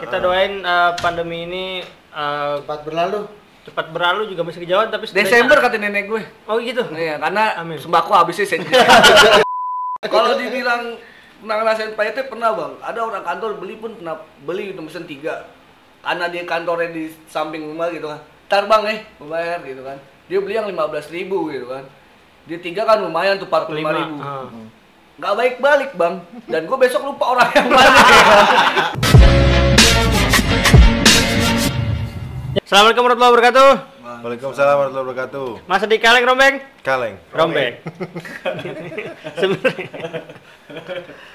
Kita doain eh, pandemi ini eh, Cepat berlalu. cepat berlalu juga masih kejauhan tapi Desember kata nenek gue. Oh gitu. Iya, karena Amin. sembako habisnya sen. Kalau dibilang pernah ngerasain pahitnya pernah bang. Ada orang kantor beli pun pernah beli udah mesen tiga. Karena dia kantornya di samping rumah gitu kan. Ntar bang eh, membayar gitu kan. Dia beli yang 15 ribu gitu kan. Dia tiga kan lumayan tuh 45 Lima. ribu. Ah. Nggak baik balik bang. Dan gue besok lupa orang yang mana. Assalamualaikum warahmatullahi wabarakatuh. Waalaikumsalam warahmatullahi wabarakatuh. Mas di kaleng rombeng? Kaleng. Rombeng.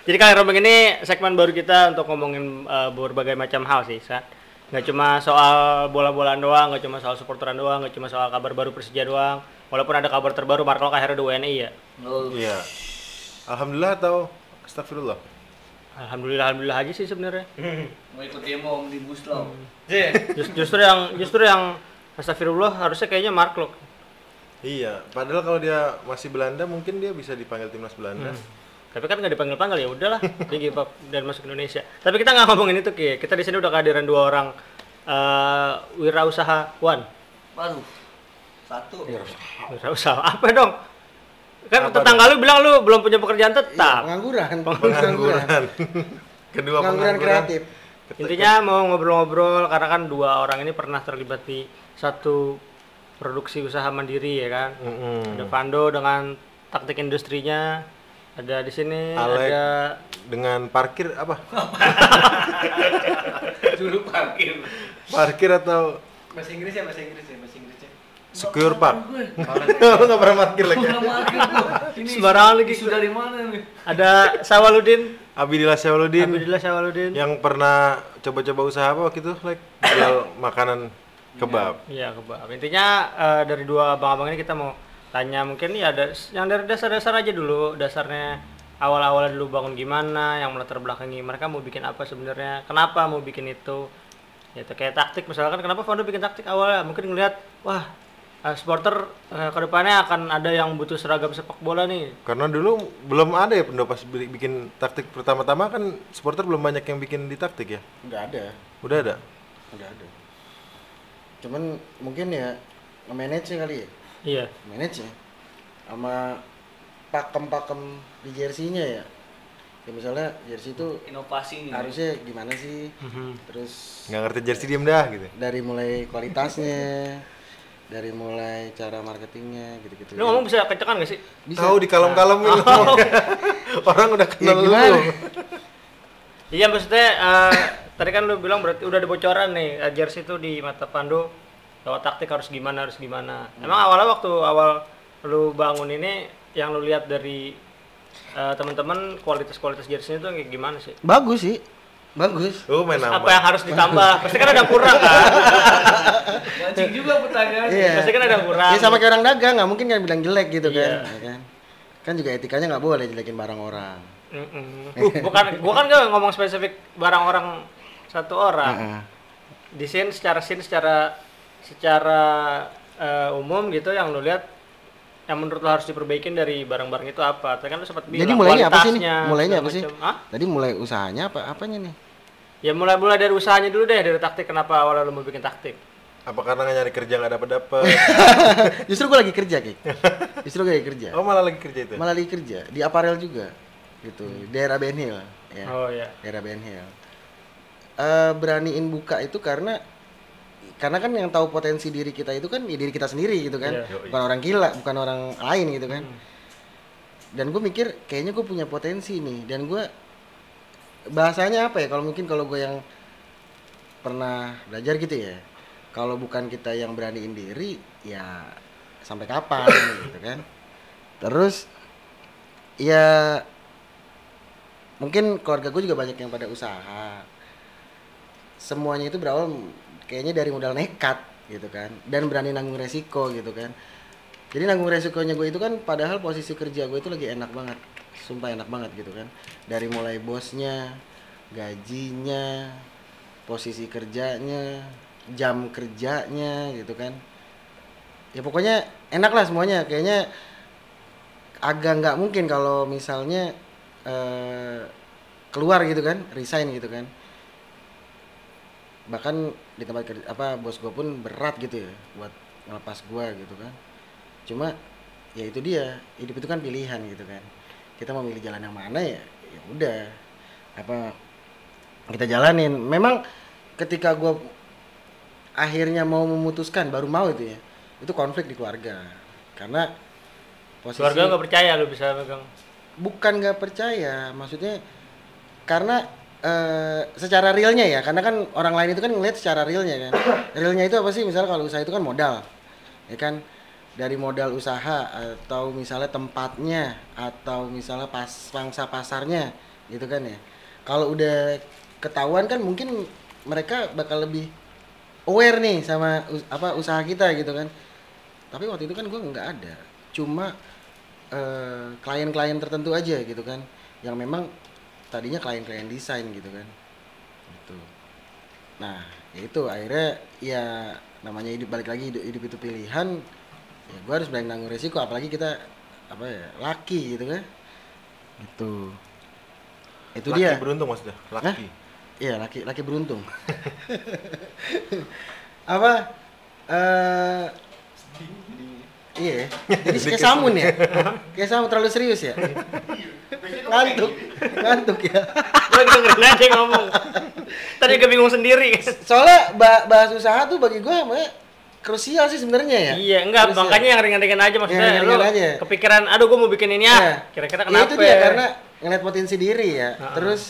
Jadi kaleng rombeng ini segmen baru kita untuk ngomongin eh, berbagai macam hal sih, Sa. Nggak cuma soal bola-bolaan doang, nggak cuma soal supporteran doang, nggak cuma soal kabar baru Persija doang. Walaupun ada kabar terbaru Marco akhirnya udah WNI ya. Oh, Iya. Alhamdulillah atau astagfirullah? Alhamdulillah alhamdulillah aja sih sebenarnya. Mau ikut demo omnibus law. Just- justru yang justru yang astagfirullah harusnya kayaknya Mark Lok. Iya, padahal kalau dia masih Belanda mungkin dia bisa dipanggil timnas Belanda. Tapi kan nggak dipanggil panggil ya udahlah dia give up dan masuk Indonesia. Tapi kita nggak ngomongin itu ki. Kita di sini udah kehadiran dua orang eh wirausahawan. Waduh. Satu. Wirausaha apa dong? Kan Apa tetangga lu bilang lu belum punya pekerjaan Iya, tetap. pengangguran. Pengangguran. Kedua Pengangguran kreatif. Intinya mau ngobrol-ngobrol karena kan dua orang ini pernah terlibat di satu produksi usaha mandiri ya kan. Mm-mm. Ada Vando dengan taktik industrinya. Ada di sini Alek. ada Dengan parkir apa? Dulu parkir. Parkir atau Bahasa Inggris ya, bahasa Inggris ya, bahasa Inggris ya. Secure park? Gue. Lu nggak pernah parkir lagi? Sembarangan lagi. Sudah dari mana nih? ada Sawaludin, Abidillah Syawaludin Abdullah Sawaludin. yang pernah coba-coba usaha apa waktu itu? Like jual makanan kebab. Iya, kebab. Intinya eh, dari dua abang-abang ini kita mau tanya mungkin ya ada yang dari dasar-dasar aja dulu, dasarnya awal-awal dulu bangun gimana, yang melatar belakangi mereka mau bikin apa sebenarnya, kenapa mau bikin itu. Ya itu kayak taktik misalkan kenapa Founder bikin taktik awalnya mungkin ngelihat wah eh, supporter eh, ke depannya akan ada yang butuh seragam sepak bola nih. Karena dulu belum ada ya Pendo pas bi- bikin taktik pertama-tama kan supporter belum banyak yang bikin di taktik ya. Udah ada, Udah ada. udah ada. Cuman mungkin ya nge-manage kali ya. Iya. Manage ya. Sama pakem-pakem di jersey-nya ya. Ya misalnya jersey itu Inovasi nih. harusnya gimana sih? Mhm. Terus Nggak ngerti jersey diem dah gitu. dari mulai kualitasnya, dari mulai cara marketingnya gitu-gitu. Lu ngomong bisa kencengan gak sih? Bisa. Tahu di kalem-kalemin Orang udah Ya kenal lu. gimana? Iya maksudnya eh, tadi kan lu bilang berarti udah ada bocoran nih eh, jersey itu di mata Pandu lewat taktik harus gimana harus gimana. Emang awalnya waktu awal lu bangun ini yang lu lihat dari eh, teman-teman kualitas-kualitas jersey itu kayak gimana sih? Bagus sih. Bagus. Lu main Terus nama. apa yang harus ditambah? Pasti kan ada yang kurang kan? Mancing juga pertanyaan. Iya. Pasti kan ada yang kurang. Ya sama kayak orang dagang, nggak mungkin kan bilang jelek gitu Iya. kan. ya kan. Kan juga etikanya nggak boleh jelekin barang orang. Mm-mm. Uh, bukan gua kan gak ngomong spesifik barang orang satu orang. Heeh. di scene secara scene secara secara eh, umum gitu yang lu lihat yang menurut lu harus diperbaikin dari barang-barang itu apa? Tadi kan lu sempat bilang Jadi mulainya apa sih Mulainya apa sih? Hah? Tadi mulai usahanya apa apanya nih? Ya mulai mulai dari usahanya dulu deh dari taktik kenapa awalnya lu mau bikin taktik? Apa karena nggak nyari kerja nggak dapet dapet? Justru gua lagi kerja, Ki. Justru gua lagi kerja. oh malah lagi kerja itu. Malah lagi kerja di aparel juga. Gitu. Daerah Ben Hill, ya. Oh ya. Daerah Ben Hill. Eh, beraniin buka itu karena karena kan yang tahu potensi diri kita itu kan ya diri kita sendiri gitu kan Iya. bukan orang gila bukan orang lain gitu kan dan gue mikir kayaknya gue punya potensi nih dan gue bahasanya apa ya? Kalau mungkin kalau gue yang pernah belajar gitu ya. Kalau bukan kita yang beraniin diri ya sampai kapan gitu kan? Terus ya mungkin keluarga gue juga banyak yang pada usaha. Semuanya itu berawal kayaknya dari modal nekat gitu kan? Dan berani nanggung resiko gitu kan? Jadi nanggung resikonya gue itu kan padahal posisi kerja gue itu lagi enak banget sumpah enak banget gitu kan. Dari mulai bosnya gajinya posisi kerjanya jam kerjanya gitu kan. Ya pokoknya enak lah semuanya. Kayaknya agak nggak mungkin kalau misalnya eh, keluar gitu kan resign gitu kan. Bahkan di tempat kerja apa bos gue pun berat gitu ya buat ngelepas gue gitu kan. Cuma ya itu dia. Hidup itu kan pilihan gitu kan kita mau milih jalan yang mana ya ya udah. Apa kita jalanin. Memang ketika gue akhirnya mau memutuskan baru mau itu ya itu konflik di keluarga. Karena posisi keluarga nggak percaya lu bisa megang. Bukan nggak percaya maksudnya karena eh, secara realnya ya karena kan orang lain itu kan ngeliat secara realnya kan. Realnya itu apa sih? Misalnya kalau usaha itu kan modal ya kan dari modal usaha atau misalnya tempatnya atau misalnya pas pangsa pasarnya gitu kan ya. Kalau udah ketahuan kan mungkin mereka bakal lebih aware nih sama us- apa usaha kita gitu kan. Tapi waktu itu kan gue nggak ada. Cuma eh, klien-klien tertentu aja gitu kan. Yang memang tadinya klien-klien desain gitu kan. Gitu. Nah ya itu. Akhirnya ya namanya hidup balik lagi hidup, hidup itu pilihan ya gue harus berani nanggung resiko apalagi kita apa ya laki gitu kan. Gitu. Itu laki dia. beruntung maksudnya? Laki? Iya, laki laki beruntung. apa? Eh Iya, jadi kayak samun ya? Kayak samun terlalu serius ya? ngantuk, ngantuk ya. lu dengerin aja ngomong. Tadi gue bingung sendiri. Soalnya ba- bahas usaha tuh bagi gue krusial sih sebenarnya ya. iya enggak Krusial. makanya yang ringan-ringan aja maksudnya Yang ringan-ringan lu aja. kepikiran aduh gue mau bikin ini ya Iya. kira-kira Ya, kenapa itu dia karena ngeliat potensi diri ya. Ha-ha. Terus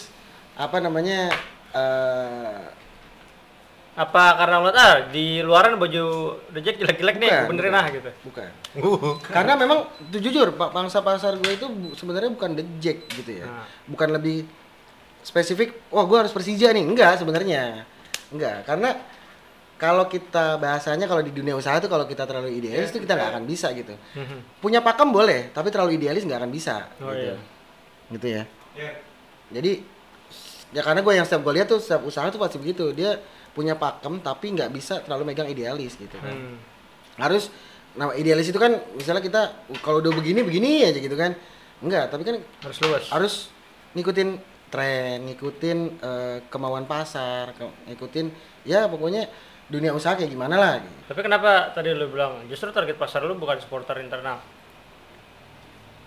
apa namanya? eh apa karena ngeliat ah di luaran baju reject jelek-jelek nih Bukan, benerin bukan. ah gitu bukan. Uh, Karena memang jujur pak pangsa pasar gue itu sebenarnya bukan the jack gitu ya, Nah. bukan lebih spesifik. Wah gue harus Persija nih, enggak sebenarnya, enggak. Karena kalau kita bahasanya kalau di dunia usaha tuh kalau kita terlalu idealis tuh kita nggak akan bisa gitu. Punya pakem boleh, tapi terlalu idealis nggak akan bisa. Oh, gitu. iya. Gitu ya. Ya. Jadi ya karena gue yang setiap gue lihat tuh setiap usaha tuh pasti begitu. Dia punya pakem tapi nggak bisa terlalu megang idealis gitu kan Hmm. harus nah idealis itu kan misalnya kita kalau udah begini begini aja gitu kan enggak tapi kan harus luas harus ngikutin tren ngikutin eh, kemauan pasar ke- ngikutin ya pokoknya dunia usaha kayak gimana lah gitu. tapi kenapa tadi lu bilang justru target pasar lu bukan supporter internal?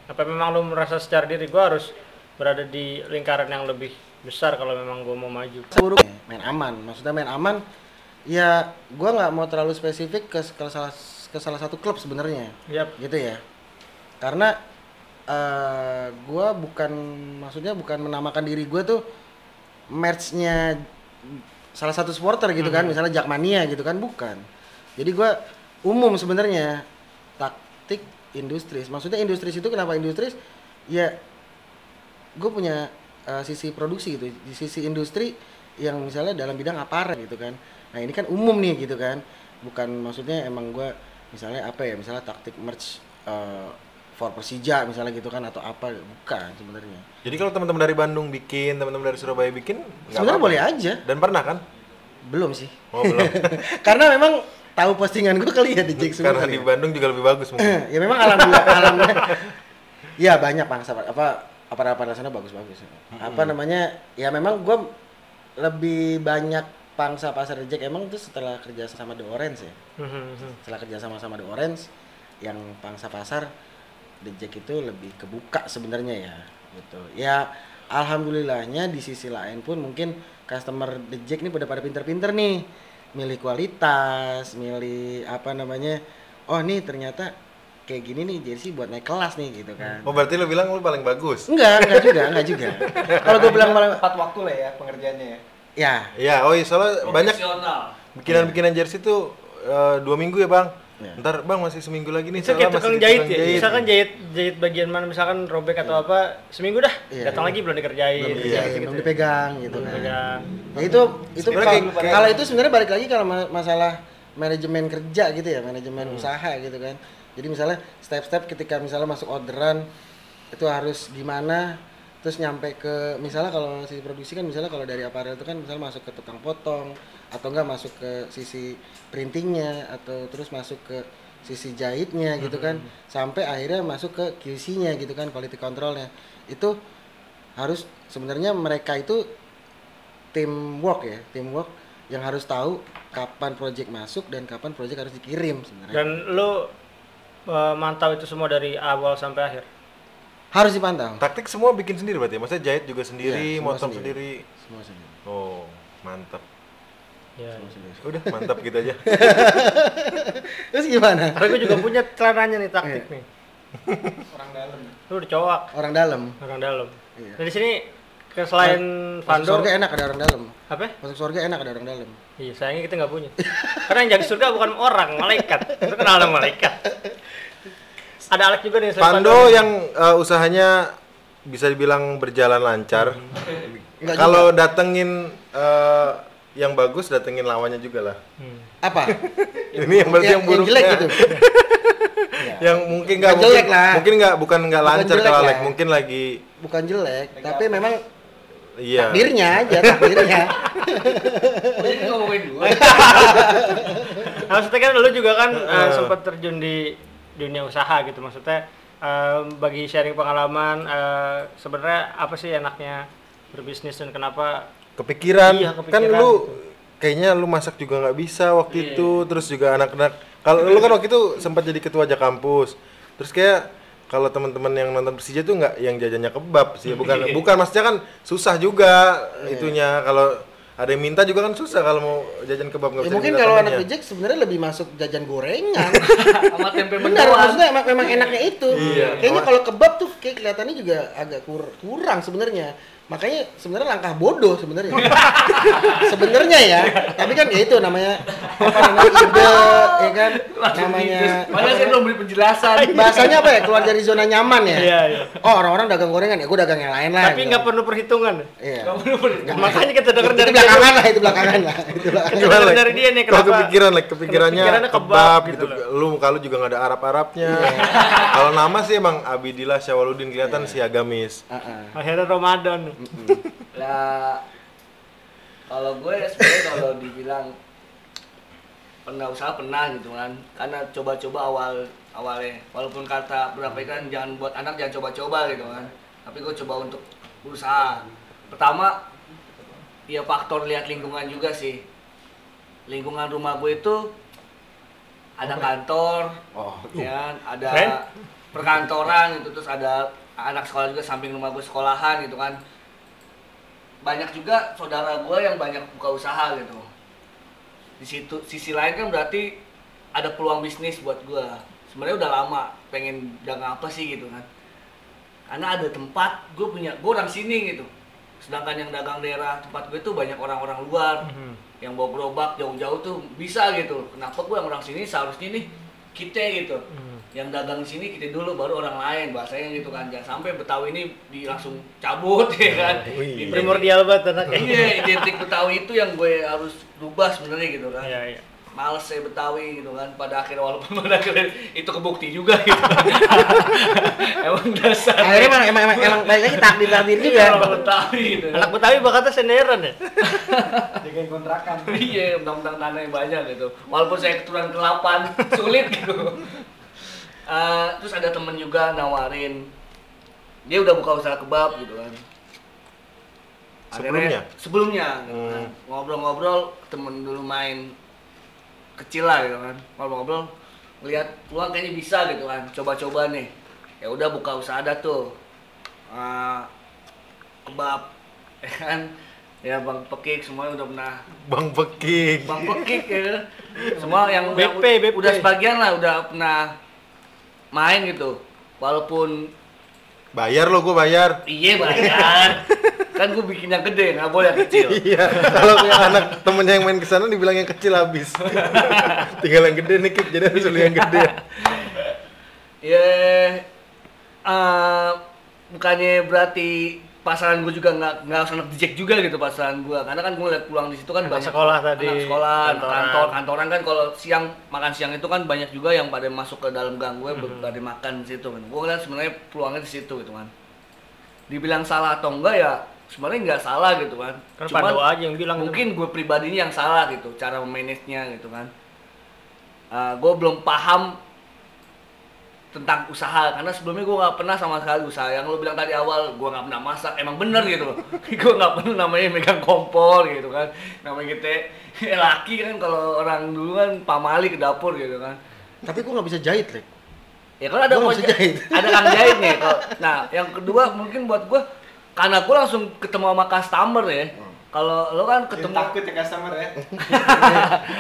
Apa memang lu merasa secara diri gua harus berada di lingkaran yang lebih besar kalau memang gua mau maju? Buruk main aman. Maksudnya main aman ya gua nggak mau terlalu spesifik ke, ke salah ke salah satu klub sebenarnya. Yap. gitu ya. Karena eh gua bukan maksudnya bukan menamakan diri gua tuh merchnya salah satu supporter gitu kan misalnya Jakmania gitu kan bukan. Jadi gua umum sebenarnya taktik industri maksudnya industri itu kenapa industri ya gue punya eh, sisi produksi gitu. Di sisi industri yang misalnya dalam bidang aparel gitu kan. Nah ini kan umum nih gitu kan. Bukan maksudnya emang gua misalnya apa ya misalnya taktik merch eh, for Persija misalnya gitu kan atau apa bukan sebenarnya jadi kalau teman-teman dari Bandung bikin, teman-teman dari Surabaya bikin, sebenarnya boleh aja Dan pernah kan? belum sih Oh belum. karena memang tahu postingan gue kali ya di Jack Karena di. Bandung juga lebih bagus mungkin. ya memang alhamdulillah alhamdulillah ya banyak bangsa apa apa apa sana bagus-bagus apa namanya ya memang gue lebih banyak pangsa pasar Jack emang itu setelah kerja sama The Orange ya Mhm. setelah kerja sama sama The Orange yang pangsa pasar The Jack itu lebih kebuka sebenarnya ya gitu ya alhamdulillahnya di sisi lain pun mungkin customer The Jack ini pada pada pinter-pinter nih milih kualitas milih apa namanya oh nih ternyata kayak gini nih jersey buat naik kelas nih gitu kan Oh berarti lu bilang lu paling bagus? enggak enggak juga enggak juga kalau gue bilang malah Tepat waktu lah ya pengerjaannya ya. ya Iya, oh iya soalnya banyak bikinan-bikinan jersey tuh eh, dua minggu ya bang. Iya. Ntar bang masih seminggu lagi nih. Itu soalnya kayak tukang jahit ya, misalkan jahit jahit bagian mana misalkan robek atau apa, seminggu dah, Iya, datang iya. lagi belum dikerjain. belum Gitu, dikerjain, gitu, belum dipegang gitu kan Pegang. ya itu itu Sebenarnya kalau, kayak- kalau itu sebenarnya balik lagi kalau ma- masalah manajemen kerja gitu ya manajemen usaha gitu kan jadi misalnya step-step ketika misalnya masuk orderan itu harus gimana terus nyampe ke misalnya kalau sisi produksi kan misalnya kalau dari aparel itu kan misalnya masuk ke tukang potong atau enggak masuk ke sisi printingnya atau terus masuk ke sisi jahitnya gitu kan sampai akhirnya masuk ke QC-nya gitu kan quality controlnya itu harus sebenarnya mereka itu teamwork ya teamwork yang harus tahu kapan project masuk dan kapan project harus dikirim sebenarnya. Dan lu eh, mantau itu semua dari awal sampai akhir. Harus dipantau. Taktik semua bikin sendiri berarti. ya? Maksudnya jahit juga sendiri, Iya, semua motong sendiri. sendiri. Semua sendiri. Oh, mantap. Ya. Semua sendiri. Udah mantap gitu aja. Terus gimana? Karena gue juga punya celananya nih taktik Iya. nih. Orang dalam. Lu udah cowok Orang dalam. orang dalam. Iya. Dari sini ke selain Masuk Vando surga enak ada orang dalam. apa? Masuk surga enak ada orang dalam. Iya, sayangnya kita nggak punya. Karena yang jaga surga bukan orang, malaikat. Itu kenal sama malaikat. Ada Alex juga nih. Pando yang uh, usahanya bisa dibilang berjalan lancar. Kalau datengin uh, yang bagus, datengin lawannya juga lah. Hmm. Apa? Ini yang berarti yang, buruk jelek gitu. yang mungkin nggak mungkin, jelek lah. mungkin nggak bukan nggak lancar kalau lah. Alek mungkin lagi Bukan jelek, tapi memang iya takdirnya aja, takdirnya. Oh, jadi ngomongin gue. Nah, maksudnya kan lu juga kan eh, Heeh. sempat terjun di dunia usaha gitu. Maksudnya eh, bagi sharing pengalaman eh, sebenarnya apa sih enaknya berbisnis dan kenapa kepikiran, Iya, kan kepikiran lu gitu. kayaknya lu masak juga nggak bisa waktu Iya. itu terus juga anak-anak kalau lu kan waktu itu sempat jadi ketua aja kampus terus kayak kalau teman-teman yang nonton Persija tuh nggak yang jajannya kebab sih bukan bukan maksudnya kan susah juga itunya kalau ada yang minta juga kan susah kalau mau jajan kebab nggak Ya, bisa mungkin kalau temennya. anak reject sebenarnya lebih masuk jajan gorengan. Sama tempe Benar, maksudnya emang, memang enaknya itu. Iya. Kayaknya kalau kebab tuh kayak kelihatannya juga agak kur- kurang sebenarnya. Makanya sebenarnya langkah bodoh sebenarnya. sebenarnya ya. Tapi kan ya itu namanya apa namanya ide, ya kan? Namanya Padahal saya belum beri penjelasan. bahasanya apa ya? Keluar dari zona nyaman ya. Iya, iya. Oh, orang-orang dagang gorengan ya, gue dagang yang lain lah. tapi gitu. nggak perlu perhitungan. Iya. Makanya kita denger Itu dari belakangan lah, itu belakangan lah. Itu belakangan. Denger dari dia nih Kalau kenapa kepikiran, like, kepikirannya kebab, gitu. gitu Lu kalau juga nggak ada Arab-Arabnya. Kalau nama sih emang Abidillah Syawaludin kelihatan si agamis. Heeh. akhirnya Ramadan. Lah kalau gue sebenarnya kalau dibilang pernah usaha pernah gitu kan. Karena coba-coba awal awalnya. Walaupun kata berapa kan jangan buat anak jangan coba-coba gitu kan. Tapi gue coba untuk berusaha. Pertama ya faktor lihat lingkungan juga sih. Lingkungan rumah gue itu ada kantor Oh, ya kan? ada perkantoran gitu terus ada anak sekolah juga samping rumah gue sekolahan gitu kan banyak juga saudara gue yang banyak buka usaha gitu. Di situ sisi lain kan berarti ada peluang bisnis buat gue sebenarnya udah lama pengen dagang apa sih gitu kan. Karena ada tempat gue punya gue orang sini gitu. Sedangkan yang dagang daerah tempat gue tuh banyak orang-orang luar Mhm. yang bawa gerobak jauh-jauh tuh bisa gitu. Kenapa gue yang orang sini? Seharusnya nih kita gitu. Mhm. Yang dagang di sini kita dulu baru orang lain bahasanya gitu kan jangan sampai Betawi ini di langsung cabut ya kan Wih. Identik- Primordial banget anaknya. iya identik Betawi itu yang gue harus rubah sebenarnya gitu kan Iya, iya. males saya Betawi gitu kan pada akhirnya walaupun pada akhirnya itu kebukti juga gitu emang dasar Akhirnya emang emang emang, emang balik lagi takdir takdir juga. orang Betawi gitu Anak Betawi bakatnya senderan ya. Jagain kontrakan. iya undang-undang tanah yang banyak gitu walaupun saya keturunan ke-8 sulit gitu Eh, terus ada temen juga nawarin dia udah buka usaha kebab gitu kan Sebelumnya? sebelumnya gitu kan. Hmm. ngobrol-ngobrol temen dulu main kecil lah gitu kan ngobrol-ngobrol ngeliat peluang kayaknya bisa gitu kan coba-coba nih ya udah buka usaha ada tuh Eh, kebab ya kan ya bang pekik semuanya udah pernah Bang Pekik. bang pekik ya kan. semua yang BP, BP. udah sebagian lah udah pernah main gitu walaupun Bayar lo, gue bayar. iya bayar kan gue bikin yang gede nggak boleh yang kecil Iya, kalau yang anak temennya yang main ke sana dibilang yang kecil habis. Tinggal yang gede nih, Kip. jadi harus beli yang gede. ya eh, bukannya berarti pasaran gue juga nggak nggak harus anak dijek juga gitu pasaran gue karena kan gue liat pulang di situ kan Anak banyak sekolah tadi, anak sekolah kantoran. kantor. Kantoran kan kalau siang makan siang itu kan banyak juga yang pada masuk ke dalam gang gue Mhm. pada makan di situ kan. Gue lihat sebenarnya peluangnya di situ gitu kan. Dibilang salah atau enggak ya sebenarnya nggak salah gitu kan. Kan Pandu aja yang bilang itu. mungkin gue pribadinya yang salah gitu cara memanage-nya gitu kan. Gue belum paham tentang usaha karena sebelumnya gue nggak pernah sama sekali usaha yang lo bilang tadi awal gue nggak pernah masak emang bener gitu gue nggak pernah namanya megang kompor gitu kan namanya kita laki kan kalau orang dulu kan pamali ke dapur gitu kan Tapi gue nggak bisa jahit, Lek. ya kan ada bisa jahit. ada kang jahit nih kalau- nah yang kedua mungkin buat gue karena gue langsung ketemu sama customer ya kalau lo kan Ketemu ketemu takut ya customer ya.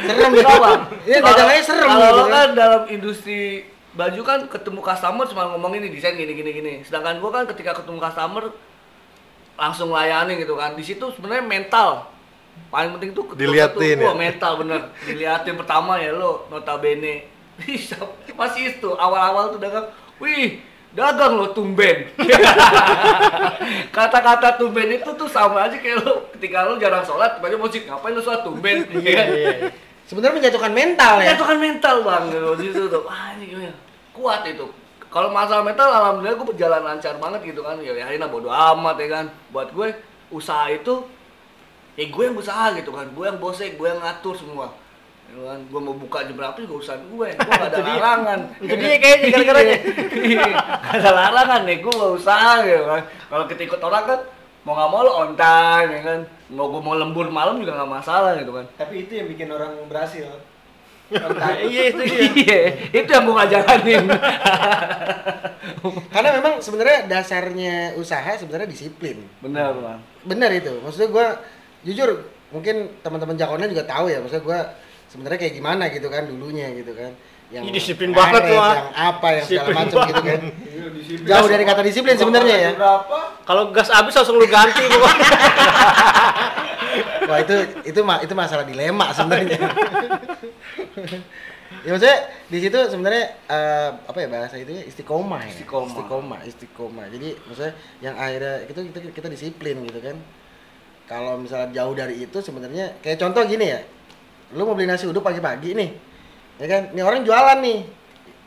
Serem gitu. Iya, Kalau- dagangannya serem Kalau gitu lo kan. kan dalam industri baju kan ketemu customer cuma ngomong ini desain gini gini gini. Sedangkan gua kan ketika ketemu customer langsung layani gitu kan. Di situ sebenarnya mental. Paling penting tuh Diliatin tuh, ya? wah, mental bener. Diliatin pertama ya lo notabene. Masih itu awal-awal tuh dagang. Wih dagang lo tumben. Kata-kata tumben itu tuh sama aja kayak lo. Ketika lo jarang sholat tiba musik ngapain lo sholat tumben. Iya, ya kan? Sebenarnya menjatuhkan mental ya. itu kan mental bang. Gitu di situ tuh wah ini gimana kuat itu. Kalau masalah mental alhamdulillah gue berjalan lancar banget gitu kan. Ya akhirnya bodo amat ya kan. Buat gue usaha itu ya gue yang usaha gitu kan. Gue yang bosnya gue yang ngatur semua. Ya kan? gue mau buka jam berapa juga urusan gue. Gue gak ada larangan. Itu dia kayaknya gara-garanya. Iya, gak ada larangan nih gue mau usaha gitu kan. Kalau kita ikut orang kan mau nggak mau lo on time ya kan. Mau gue mau lembur malam juga nggak masalah gitu kan. Tapi itu yang bikin orang berhasil. Iya itu iya itu yang gue ngajaranin Karena memang sebenarnya dasarnya usaha sebenarnya disiplin. benar bang Bener itu. Maksudnya gua jujur mungkin teman-teman jakonnya juga tahu ya. Maksudnya gua sebenarnya kayak gimana gitu kan dulunya gitu kan. Yang Ih, disiplin banget karet, lu, ah. Yang apa yang segala Disiplin macam gitu kan. Iya, disiplin. Jauh dari kata disiplin sebenarnya ya. Kalau gas habis langsung lu ganti. Wah itu itu itu masalah dilema sebenarnya. ya maksudnya di situ sebenarnya eh, apa ya bahasa itu ya istiqomah ya. Istiqomah. istiqomah istiqomah jadi maksudnya yang akhirnya itu kita kita disiplin gitu kan kalau misalnya jauh dari itu sebenarnya kayak contoh gini ya lu mau beli nasi uduk pagi-pagi nih ya kan? Ini orang jualan nih.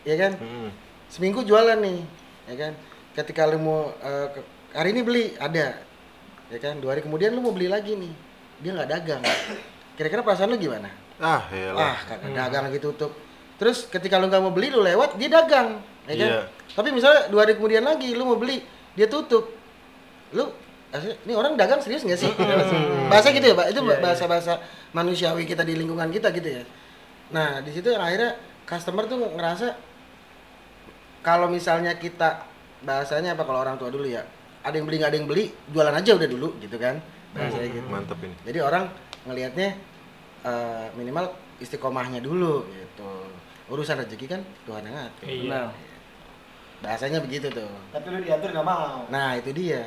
Ya kan? Hmm. seminggu jualan nih. Ya kan? Ketika lu mau ke- hari ini beli ada. Ya kan? Dua hari kemudian lu mau beli lagi nih. Dia nggak dagang. Kira-kira perasaan lu gimana? Ah, ah iyalah. kagak dagang lagi tutup. Terus ketika lu nggak mau beli lu lewat dia dagang. Ya kan? Iya. tapi misalnya dua hari kemudian lagi lu mau beli dia tutup. Lu asli, ini orang dagang serius nggak sih? Bahasa gitu ya pak? Itu bahasa bahasa manusiawi kita di lingkungan kita gitu ya nah di situ yang akhirnya customer tuh ngerasa kalau misalnya kita bahasanya apa kalau orang tua dulu ya ada yang beli nggak ada yang beli jualan aja udah dulu gitu kan bahasanya gitu Mantep ini. jadi orang ngelihatnya eh, minimal istiqomahnya dulu gitu urusan rezeki kan Tuhan yang ngatur Iya. benar bahasanya begitu tuh Tapi lu diatur nggak mau. nah itu dia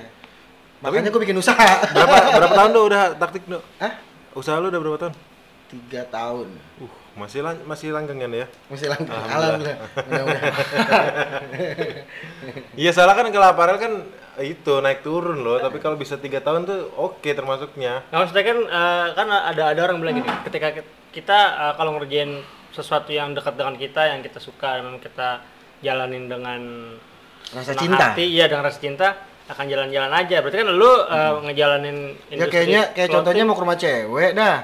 Tapi- makanya gue bikin usaha Berapa berapa tahun tuh udah taktik, Dok? Hah? Usaha lu udah berapa tahun? tiga tahun Uh, masih lan masih langgengan ya. masih lanjut Alhamdulillah. alhamdulillah Iya, salah kan kalau aparel kan itu naik turun loh, tapi kalau bisa tiga tahun tuh oke termasuknya. Nah, maksudnya kan eh, kan ada ada orang bilang gini, ketika ki- kita eh, kalau ngerjain sesuatu yang dekat dengan kita, yang kita suka, memang kita jalanin dengan rasa cinta hati, iya dengan rasa cinta akan jalan-jalan aja. Berarti kan lu eh, ngejalanin ya industri kayaknya kayak clothing. contohnya mau ke rumah cewek dah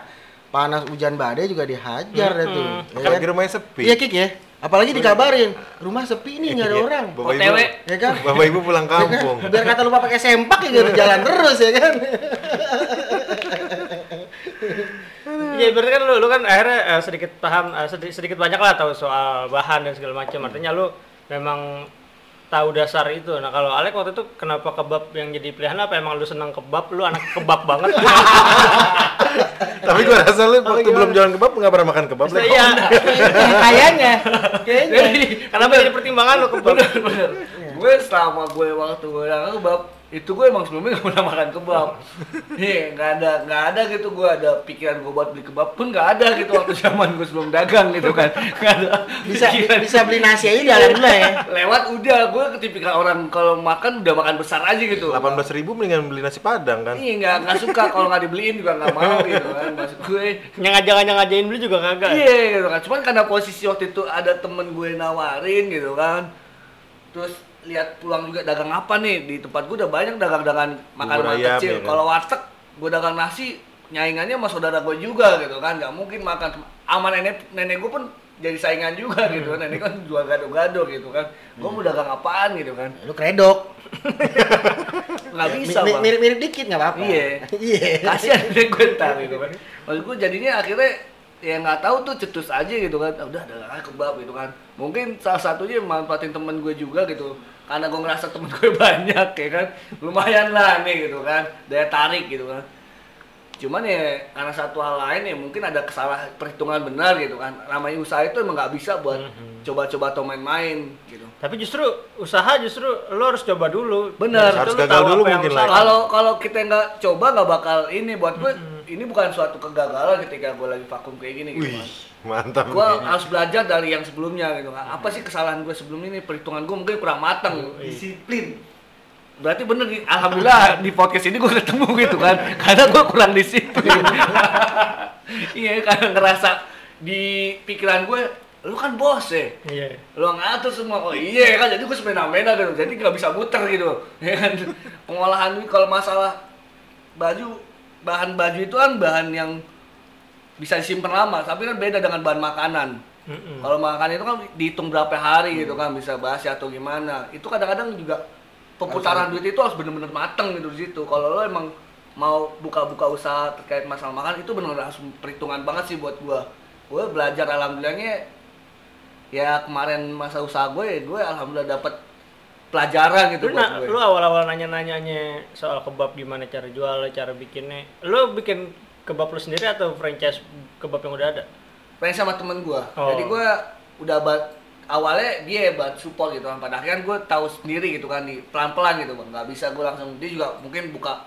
panas hujan badai juga dihajar dah tuh ya Kan kan? di rumahnya sepi. iya kik ya apalagi dikabarin rumah sepi nih nggak ada Iya, orang Bapak OTW. Ibu, ya kan Bapak Ibu pulang Ya kan? kampung. biar kata lupa pakai sempak ya gitu jalan terus ya kan Iya, berarti kan lu, lu kan akhirnya eh, sedikit paham, eh, sedikit, sedikit banyak lah tahu soal bahan dan segala macam. Artinya lu memang tahu dasar itu. Nah, kalau Alek waktu itu kenapa kebab yang jadi pilihan apa? Emang lu senang kebab? Lu anak kebab banget? Tapi gua rasa lu waktu belum jualan kebab nggak pernah makan kebab. Iya. kayaknya kayaknya Jadi, Kenapa jadi pertimbangan lu kebab? bener bener gue selama gue waktu gue kebab itu gue emang sebelumnya gak pernah makan kebab iya nggak ada nggak ada gitu gue ada pikiran gue buat beli kebab pun nggak ada gitu waktu zaman gue sebelum dagang gitu kan nggak ada bisa pikiran. bisa beli nasi aja jalan dulu ya lewat udah gue ketipikal orang kalau makan udah makan besar aja gitu Delapan belas ribu mendingan beli nasi padang kan. iya nggak nggak suka kalau nggak dibeliin juga nggak mau gitu kan maksud gue Yang ngajak ngajain beli juga kagak. Iya gitu kan. Cuman karena posisi waktu itu ada temen gue nawarin gitu kan. Terus lihat pulang juga dagang apa nih di tempat gue udah banyak dagang-dagang makanan ayam, kecil. ya kan? Kalau warteg gue dagang nasi nyaingannya sama saudara gue juga gitu kan. Nggak mungkin makan sama nenek nenek gue pun jadi saingan juga gitu kan nenek kan jual gado-gado gitu kan gue mau dagang apaan gitu kan Lu kredok. nggak bisa mi- bang Mirip-mirip dikit nggak apa-apa. Iya. Iya. kasihan deh gue ntar gitu kan maksud gue jadinya akhirnya ya nggak tahu tuh cetus aja gitu kan Ah, udah dagang kebab gitu kan mungkin salah satunya manfaatin temen gue juga gitu karena gue ngerasa temen gue banyak ya kan? Lumayan lah nih gitu kan? Daya tarik gitu kan? Cuman ya karena satu hal lain ya mungkin ada kesalah perhitungan benar gitu kan? Namanya usaha itu emang nggak bisa buat coba-coba atau main-main gitu. Tapi justru usaha justru lo harus coba dulu. Bener. Dari situ Harus lo gagal tahu dulu mungkin lah. kalau kalau kita nggak coba nggak bakal ini. Buat gue ini bukan suatu kegagalan ketika gue lagi vakum kayak gini gitu Wih, kan. Mantap. gue harus belajar dari yang sebelumnya gitu. Kan apa sih kesalahan gue sebelum ini? Perhitungan gue mungkin kurang matang. Disiplin. Berarti bener nih. Alhamdulillah di podcast ini gue ketemu gitu kan. Karena gue kurang disiplin. Iya karena ngerasa di pikiran gue lu kan bos ya? Iya. lu ngatur semua. Oh iya kan. Jadi gue semena-mena gitu. Jadi nggak bisa muter gitu. Ya kan? Pengolahan ini kalau masalah baju bahan baju itu kan bahan yang bisa disimpan lama tapi kan beda dengan bahan makanan Mm-mm. kalau makan itu kan dihitung berapa hari gitu kan bisa basi atau gimana itu kadang-kadang juga perputaran duit itu harus bener-bener mateng gitu di situ kalau lo emang mau buka-buka usaha terkait masalah makan itu bener-bener harus perhitungan banget sih buat gua gue belajar alhamdulillahnya ya kemarin masa usaha gue ya gue alhamdulillah dapat pelajaran gitu Lu, buat gue. lu awal-awal nanya-nanyanya soal kebab gimana cara jual, cara bikinnya. Lu bikin kebab lu sendiri atau franchise kebab yang udah ada? pengen sama temen gue Oh. jadi gue udah bat awalnya dia buat support gitu kan pada akhirnya gue tahu sendiri gitu kan di pelan pelan gitu bang nggak bisa gue langsung dia juga mungkin buka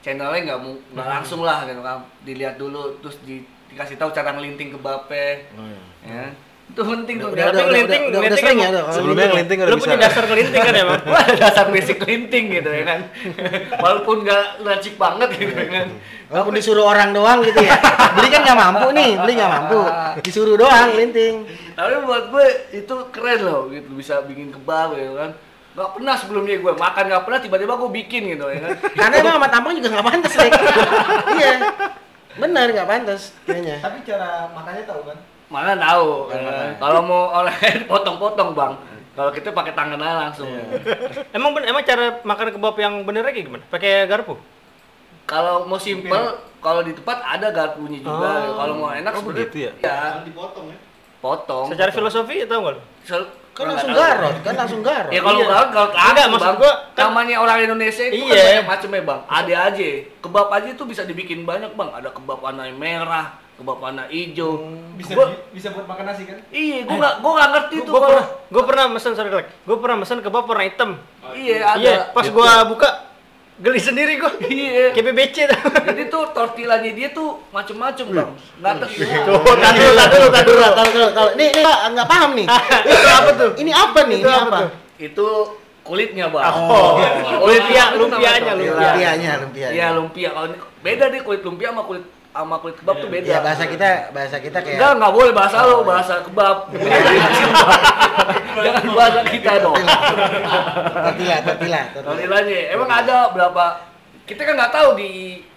channelnya nggak nggak Hmm. langsung lah gitu kan dilihat dulu terus di, dikasih tahu cara ngelinting kebabnya Oh, iya. ya itu penting tuh Udah, Tapi udah, ngelinting, udah, udah, ngelinting udah sering kan ya, udah. Kalau Sebelumnya ngelinting udah Lu punya dasar ngelinting kan? Gua ada dasar basic linting gitu ya kan walaupun nggak racik banget gitu ya kan Walaupun disuruh orang doang gitu ya. Beli kan nggak mampu nih, beli nggak mampu. Disuruh doang linting. tapi buat gue itu keren loh gitu bisa bikin kebab gitu kan nggak pernah sebelumnya gue makan nggak pernah tiba-tiba gue bikin gitu ya kan Karena emang sama tampang juga nggak pantas, Rek. Iya. Bener nggak pantas kayaknya. Tapi cara makannya tahu kan? Mana tahu Kan makanya. kalau mau oleh potong-potong bang kalau kita pakai tangan aja langsung Emang ben- emang cara makan kebab yang bener kayak gimana? Pakai garpu? kalau mau simple kalau di tempat ada garpunya juga Oh. kalau mau enak Oh, begitu ya? ya dipotong ya. potong Secara potong. filosofi tau nggak lu? Sel- Kan langsung tahu. garot, kan langsung garot. Ya kalau Iya. garot Enggak, langsung, maksud Bang. gua kan- namanya orang Indonesia itu Iya. kan banyak macamnya bang. Ada aja. Kebab aja itu bisa dibikin banyak bang. Ada kebab warna merah, kebab warna hijau. Bisa Gua- bisa buat makan nasi kan? iya, gua nggak gua nggak ngerti tuh Gue pernah, gue pernah mesen sorry like, gue pernah mesen kebab warna hitam. Iya ada. Iya, pas gue buka geli sendiri gue. Iya. Kayak BBC tuh. Jadi tuh tortillanya dia tuh macem-macem bang. Nggak. Tuh, tadi tadi tadi tahu. Nih, nih Pak, nggak paham nih. Itu apa tuh? Ini apa nih? Itu Ini apa? Itu kulitnya bang. Oh, lumpia, lumpianya, lumpia. Lumpianya, lumpia. Iya lumpia. Kalau ini beda deh kulit lumpia sama kulit sama kulit kebab tuh beda. Ya bahasa kita, bahasa kita kayak Enggak, nggak boleh bahasa lo, bahasa kebab. Jangan bahasa kita dong. tortilla, tortilla, tortilla. Tortillanya, emang ada berapa? Kita kan nggak tahu di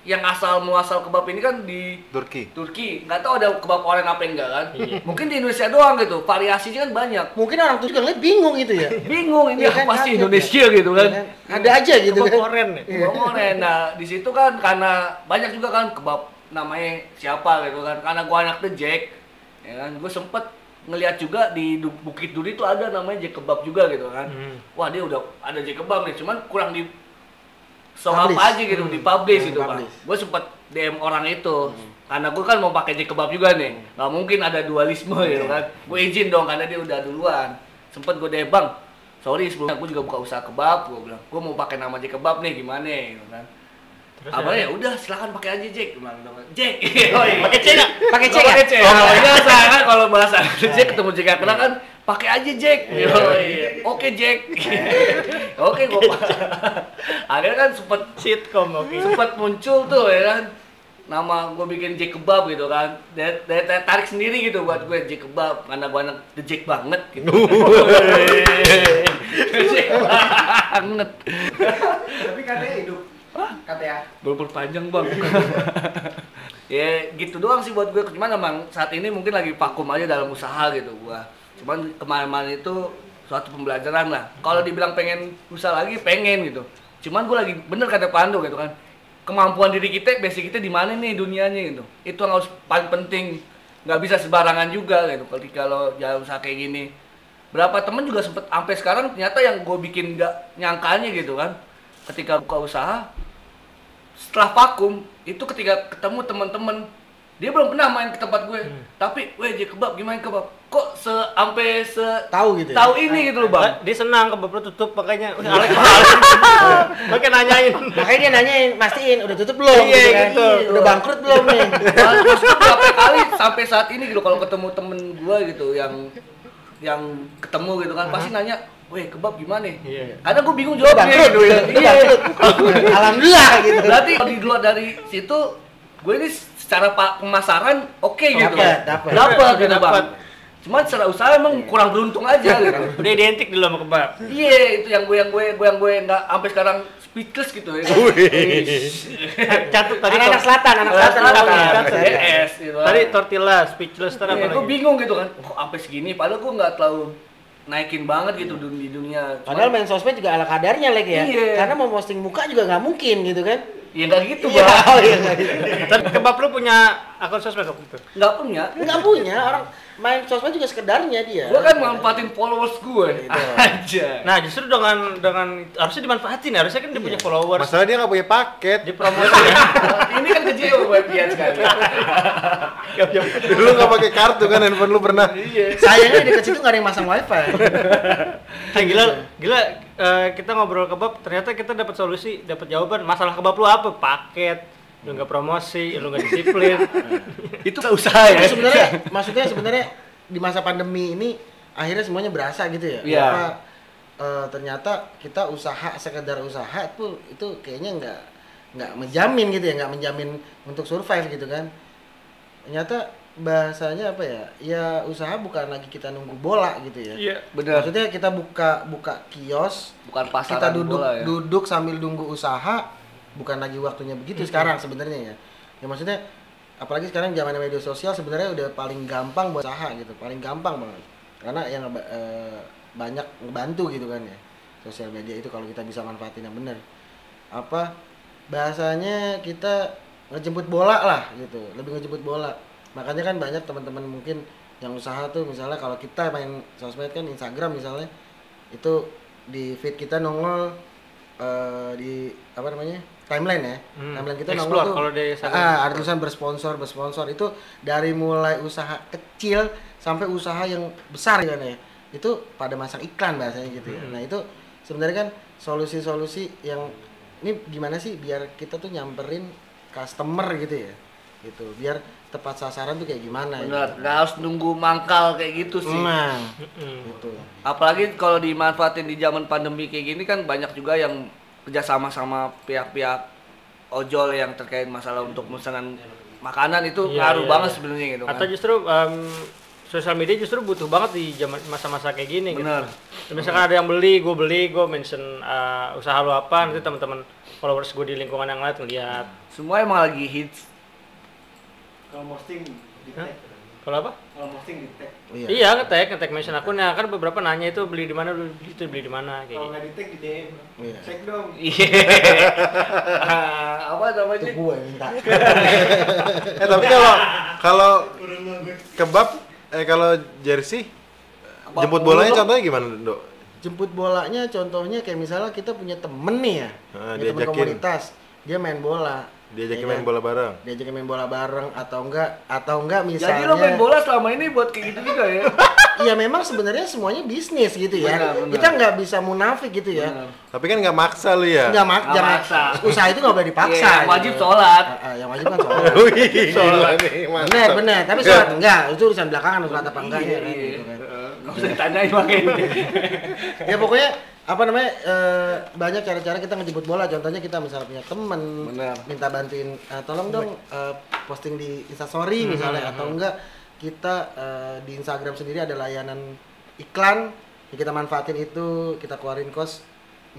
yang asal muasal kebab ini kan di Turki. Turki, nggak tahu ada kebab orang apa enggak kan? Mungkin di Indonesia doang gitu, variasinya kan banyak. Mungkin orang tuh juga ngeliat bingung gitu ya. Bingung ini Iya kan, apa sih kaget Indonesia ya. gitu kan? Iya kan? Ada aja gitu Kebab kan. oren ya. Kebab oren. Nah, di situ kan karena banyak juga kan kebab namanya siapa gitu kan. Karena gua anak The Jack, ya kan. Gue sempet ngeliat juga di Bukit Duri itu ada namanya Jack Kebab juga gitu kan. Hmm. Wah, dia udah ada Jack Kebab nih, cuman kurang di so Publish. apa aja gitu, di publish Hmm, gitu, Bang. publish. Gue sempet DM orang itu. Karena gue kan mau pakai Jack Kebab juga nih. nggak mungkin ada dualisme gitu kan. Gue izin dong karena dia udah duluan. Sempet gue DM, "Bang, sorry sebelumnya gue juga buka usaha kebab." Gue bilang, "Gue mau pakai nama Jack Kebab nih, gimana?" gitu kan. Terus Abang ya? ya udah silakan pakai aja Jack. Bilang, Jack. Oh, iya. Pakai C nggak? Pakai C nggak? Pakai C. Oh, biasa kan kalau bahasa Jack ketemu Jack kenal kan pakai aja Jack. Oh, iya. Oke Jack. Oke gua. Akhirnya kan sempet Sitcom oke. sempat muncul tuh ya kan nama gue bikin Jack Kebab gitu kan dari, tarik sendiri gitu buat gue Jack Kebab karena gue anak the Jack banget gitu Jack banget Tapi katanya hidup Kata ya. Belum perpanjang bang. ya gitu doang sih buat gue. Cuman emang saat ini mungkin lagi vakum aja dalam usaha gitu gua. Cuman kemarin-kemarin itu suatu pembelajaran lah. Kalau dibilang pengen usaha lagi, pengen gitu. Cuman gue lagi bener kata Pandu gitu kan. Kemampuan diri kita, basic kita di mana nih dunianya gitu. Itu yang harus paling penting. Nggak bisa sembarangan juga gitu. Ketika lo jalan usaha kayak gini. Berapa temen juga sempet sampai sekarang ternyata yang gue bikin nggak nyangkanya gitu kan. Ketika buka usaha, setelah vakum itu ketika ketemu teman-teman dia belum pernah main ke tempat gue tapi weh J kebab gimana kebab kok se sampai se Tahu gitu ya? tahu ini gitu loh bang Dia senang kebab lu tutup makanya Wih, Alex. Makanya nanyain. Makanya dia nanyain, mastiin udah tutup belum? Iya, kan? gitu. Udah bangkrut belum nih? Maksudnya berapa kali sampai saat ini gitu kalau ketemu temen gue gitu yang yang ketemu gitu kan pasti nanya weh kebab gimana Iya. karena gue bingung jawabnya iya bangkrut. Alhamdulillah gitu. berarti kalau di luar dari situ gue ini secara pemasaran oke gitu Dapet, dapet. dapat gitu bang cuman secara usaha emang kurang beruntung aja gitu Udah identik dulu sama kebab. Iya, itu yang gue yang gue gue yang gue nggak sampai sekarang speechless gitu ya. Catat tadi Anak-anak tor- selatan, anak Selatan, selatan. selatan, Catat. CS gitu. Tadi tortilla, speechless apa Iya, gue lagi? bingung gitu kan, kok sampai segini? Padahal gue nggak terlalu naikin banget gitu dun- di dunia. Cuman- Padahal main sosmed juga ala kadarnya lagi ya. Iya. Karena mau posting muka juga nggak mungkin gitu kan. ya nggak gitu Iya, bang, oh iya, gitu. Tapi kebab lu punya akun sosmed waktu itu? nggak punya. Nggak punya orang main sosmed juga sekedarnya dia. Gue kan manfaatin followers gue Gitu. aja. Nah, justru dengan dengan harusnya dimanfaatin, harusnya kan dia punya followers. Masalah dia nggak punya paket. Dipromosi. Ini kan kecil VPN sekali. Dulu nggak pakai kartu kan handphone lu pernah. Sayangnya di dekat situ nggak ada yang masang wifi. Eh, gila, gila eh, kita ngobrol kebab, ternyata kita dapat solusi, dapat jawaban. Masalah kebab lu apa? Paket. Lu nggak promosi, lu nggak disiplin. itu usaha ya. Sebenarnya maksudnya sebenarnya di masa pandemi ini akhirnya semuanya berasa gitu ya. Iya. Bahwa, eh, ternyata kita usaha sekedar usaha itu itu kayaknya nggak nggak menjamin gitu ya, nggak menjamin untuk survive gitu kan. Ternyata bahasanya apa ya? Ya usaha bukan lagi kita nunggu bola gitu ya. Iya. Benar. Maksudnya kita buka buka kios, Bukan pasaran kita duduk bola ya. duduk sambil nunggu usaha, bukan lagi waktunya begitu sekarang sebenarnya ya. Ya maksudnya apalagi sekarang zaman media sosial sebenarnya udah paling gampang buat usaha gitu, paling gampang banget. Karena yang eh, banyak ngebantu gitu kan ya. Sosial media itu kalau kita bisa manfaatin yang benar. Apa bahasanya kita ngejemput bola lah gitu, lebih ngejemput bola. Makanya kan banyak teman-teman mungkin yang usaha tuh misalnya kalau kita main sosmed kan Instagram misalnya itu di feed kita nongol eh, di apa namanya timeline ya. Hmm, timeline kita explore nongol tuh. kalau di Instagram. ah, ada tulisan bersponsor bersponsor. Itu dari mulai usaha kecil sampai usaha yang besar kan ya. Itu pada masang iklan bahasanya gitu ya. Nah itu sebenarnya kan solusi-solusi yang ini gimana sih biar kita tuh nyamperin customer gitu ya? Gitu. Biar tepat sasaran tuh kayak gimana Benar, gitu. nggak harus nunggu mangkal kayak gitu sih. nah gitu. Apalagi kalau dimanfaatin di zaman pandemi kayak gini kan banyak juga yang kerjasama sama pihak-pihak ojol yang terkait masalah untuk pemesanan makanan itu Iya, ngaruh iya, banget iya. sebenarnya gitu kan. Atau justru em, sosial media justru butuh banget di zaman masa-masa kayak gini gitu. Benar. Misalkan ada yang beli, gue beli, gue mention eh, usaha lu apa, nanti teman-teman followers gue di lingkungan yang lain ngeliat. Semua emang lagi hits. Kalau posting di tag. Kalau apa? Kalau posting di tag. iya Iya, nge-tag, nge-tag mention akunnya. Kan beberapa nanya itu beli di mana, beli itu beli di mana kayak Kalau gitu. nggak di tag di DM. Iya. Cek dong. Iya. Apa itu namanya? gue yang minta Eh tapi kalau kalau kebab eh kalau jersey Apa- jemput bolanya contohnya gimana, Dok? jemput bolanya contohnya kayak misalnya kita punya temen nih ya Ah, punya temen diajakin. komunitas dia main bola Diajakin Ya main bola bareng. diajakin main bola bareng atau enggak atau enggak misalnya Jadi lo main bola selama ini buat kayak gitu juga ya? iya memang sebenarnya semuanya bisnis gitu ya Benar, benar. kita nggak bisa munafik gitu ya Benar. Tapi kan nggak maksa lu ya. nggak mak jangan maksa. usaha itu nggak boleh dipaksa Iya, gitu. wajib sholat. Ah, ah, yang wajib kan sholat gila nih, benar benar tapi sholat enggak itu urusan belakangan sholat apa enggaknya Iya, iya. gitu kan. Nggak usah ditanyain makanya. ya pokoknya apa namanya eh, banyak cara-cara kita ngejemput bola contohnya kita misalnya punya temen Benar. minta bantuin eh, tolong dong eh, posting di instastory Hmm, misalnya atau enggak kita eh, di Instagram sendiri ada layanan iklan ya kita manfaatin itu kita keluarin kos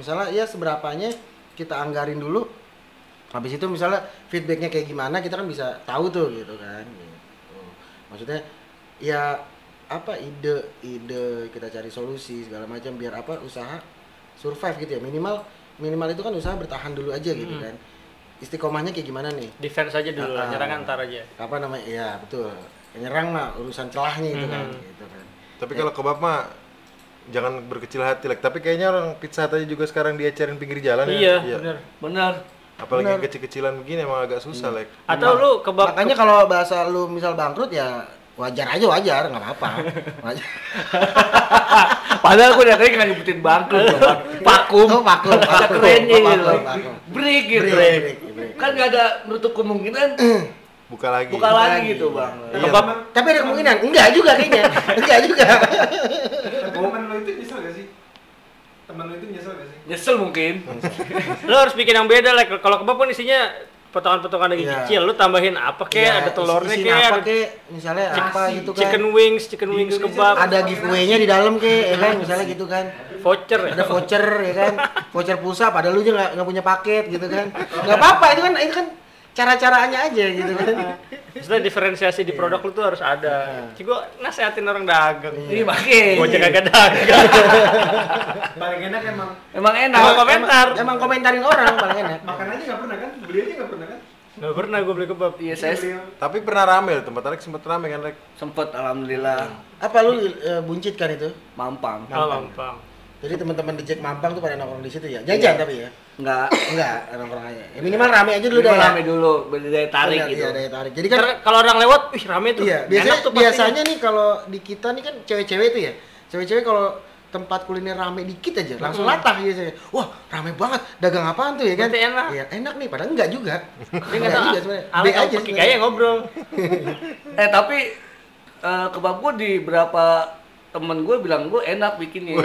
misalnya ya seberapanya kita anggarin dulu habis itu misalnya feedbacknya kayak gimana kita kan bisa tahu tuh gitu kan gitu. maksudnya ya apa ide ide kita cari solusi segala macam biar apa usaha survive gitu ya minimal minimal itu kan usaha bertahan dulu aja gitu Hmm. kan istiqomahnya kayak gimana nih defense aja dulu lah Ah, nyerang ntar aja apa namanya ya betul nyerang mah urusan celahnya itu kan Hmm. gitu kan Tapi kalau kebab mah jangan berkecil hati, like. Tapi kayaknya orang pizza Hut aja juga sekarang diecerin pinggir jalan iya ya. bener Benar. Apalagi yang Bener. kecil-kecilan begini emang agak susah, like. atau lu kebab makanya kalau bahasa lu misal bangkrut ya wajar aja wajar nggak apa-apa Wajar. Padahal gue dari tadi nggak nyebutin bangkrut loh, Bang. Vakum. Oh, vakum, Ada kerennya gitu. Break gitu. Break, break, break. Kan nggak ada menutup kemungkinan Buka lagi. buka lagi gitu, Bang. Iya. kebab tapi ada kemungkinan enggak juga kayaknya enggak juga Temen lo itu nyesel gak sih? Temen lo itu nyesel gak sih? Nyesel mungkin. lu harus bikin yang beda lah kalau kebab kan isinya potongan-potongan daging Iya. kecil lu tambahin apa kek? Ya, ada telurnya kek ada kek? Misalnya apa gitu kan? chicken wings chicken wings kebab. ada giveaway-nya di dalam kek ya kan misalnya gitu kan. Voucher ya? Ada voucher ya kan? Voucher pulsa padahal lu juga nggak punya paket gitu kan. Nggak apa-apa itu kan itu kan cara-caranya aja gitu kan Maksudnya diferensiasi di produk lu tuh harus ada. Cik gua nasehatin orang dagang. Ini makin. Gua aja kagak dagang. Paling enak emang Emang enak. Emang komentar. emang, emang komentarin orang paling enak makan aja gak pernah kan? Beli aja gak pernah kan? Gak pernah gua beli kebab. Iya, saya Tapi pernah rame loh, tempat Alex sempet rame kan, Lek? sempet alhamdulillah apa lu eh, buncit kan itu mampang. Oh, mampang. Jadi teman-teman di Jack Mampang tuh pada nongkrong di situ ya jajan tapi ya Enggak. enggak nongkrong aja ya, minimal rame aja dulu Dulu dah ya. rame dulu, berdaya tarik Iya, gitu. iya, daya tarik jadi kan kalau orang lewat, wih rame tuh. Iya, biasanya tuh biasanya nih kalau di kita nih kan cewek-cewek tuh ya. Cewek-cewek kalau tempat kuliner rame dikit aja langsung Hmm. latah biasanya. Wah, rame banget. Dagang apaan tuh ya kan? Berarti enak. Iya, enak nih padahal enggak juga. Dia Enggak nggak tahu. juga sebenarnya. B Alat aja gaya ngobrol. Eh tapi eh, kebab gue di berapa temen gue bilang gue enak bikinnya.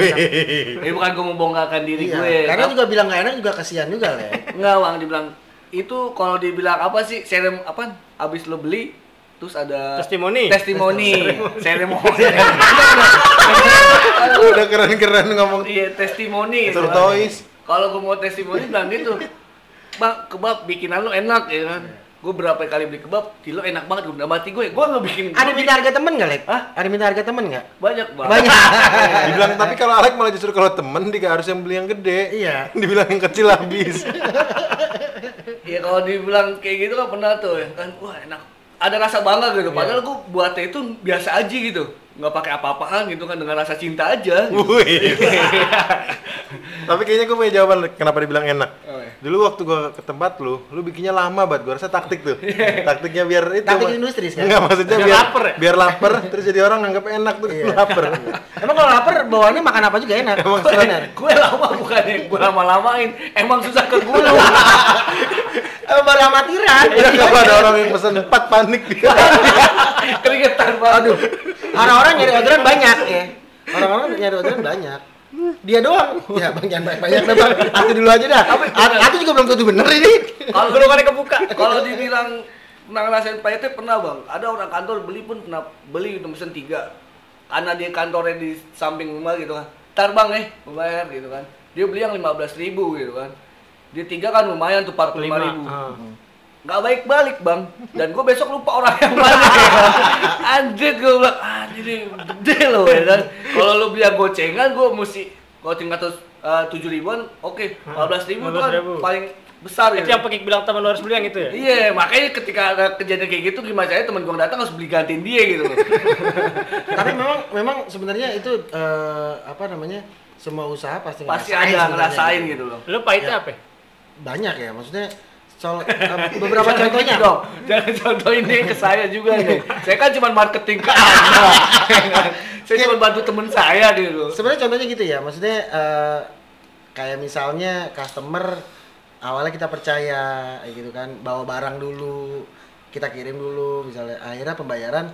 Ini bukan gue membongkarkan diri Iya, gue. karena juga bilang nggak enak juga kasihan juga lah. Enggak, Bang, dibilang itu kalau dibilang apa sih? Serem apa? Abis lo beli terus ada Testimoni. testimoni, seremoni. Udah keren-keren ngomong Iya, testimoni tortoise. Kalau gue mau testimoni bilang gitu. Bang, kebab bikinan lu enak ya kan. Gue berapa kali beli kebab, di lo enak banget gue mati gue. Gue nggak bikin Ada minta harga temen nggak, Lek? Hah? Ada minta harga temen nggak? banyak banget. Banyak. Dibilang tapi kalau Alek malah justru kalau temen dia harus yang beli yang gede. Iya. Dibilang yang kecil habis. Iya kalau dibilang kayak gitu kan pernah tuh ya kan. Wah enak. Ada rasa bangga gitu. Padahal gue buatnya itu biasa aja gitu. Nggak pakai apa-apaan gitu kan dengan rasa cinta aja. gitu. Wih. tapi kayaknya gue punya jawaban kenapa dibilang enak. Oh, iya. Dulu waktu gua ke tempat lu, lu bikinnya lama banget. Gua rasa taktik tuh. Taktiknya biar itu. Taktik Ma- industri sekarang. Enggak maksudnya Biar biar lapar ya? Biar lapar terus jadi orang nganggap enak tuh Iya. lapar. Emang kalau lapar bawaannya makan apa juga enak. Emang benar. gue lama bukannya gue lama-lamain. Emang susah ke gulung. Emang baru amatiran. Iya kalau ada orang yang pesan empat panik dia. Keringetan banget. Aduh, orang-orang nyari orderan banyak ya. Orang-orang nyari orderan banyak. Dia doang. Ya bang jangan banyak-banyak dah bang. Aku dulu aja dah. Aku aku juga belum tentu bener ini. Kalau Gulungannya kebuka. Kalau dibilang pernah ngerasain pahitnya pernah bang. Ada orang kantor beli pun pernah beli udah mesen tiga. Karena dia kantornya di samping rumah gitu kan. Ntar bang eh, bayar gitu kan. Dia beli yang 15.000 ribu gitu kan. Dia tiga kan lumayan tuh 45 Lima. ribu. Ah. Nggak baik balik bang. Dan gue besok lupa orang yang mana. ya kan. Anjir gue bilang, anjir ini gede loh ya kan. Kalau lu beli yang gocengan gue mesti goceng atas eh, tujuh ribuan, oke, 15 ribu itu kan 15.000. paling besar Itu ya. yang pakai bilang teman lu harus beli yang itu ya? Iya, makanya ketika ada kejadian kayak gitu gimana caranya teman gua datang harus beli gantiin dia gitu loh. Tapi memang memang sebenarnya itu eh, apa namanya semua usaha pasti Pasti ada ngerasain gitu loh. Lu pahitnya Ya. apa? Banyak ya maksudnya soal eh, beberapa Jangan contohnya. gitu dong. Jangan contohin ini ke saya juga nih. Saya kan cuma marketing ke Anda. saya cuma bantu temen saya gitu. Sebenarnya contohnya gitu ya, maksudnya eh, kayak misalnya customer awalnya kita percaya gitu kan, bawa barang dulu, kita kirim dulu, misalnya akhirnya pembayaran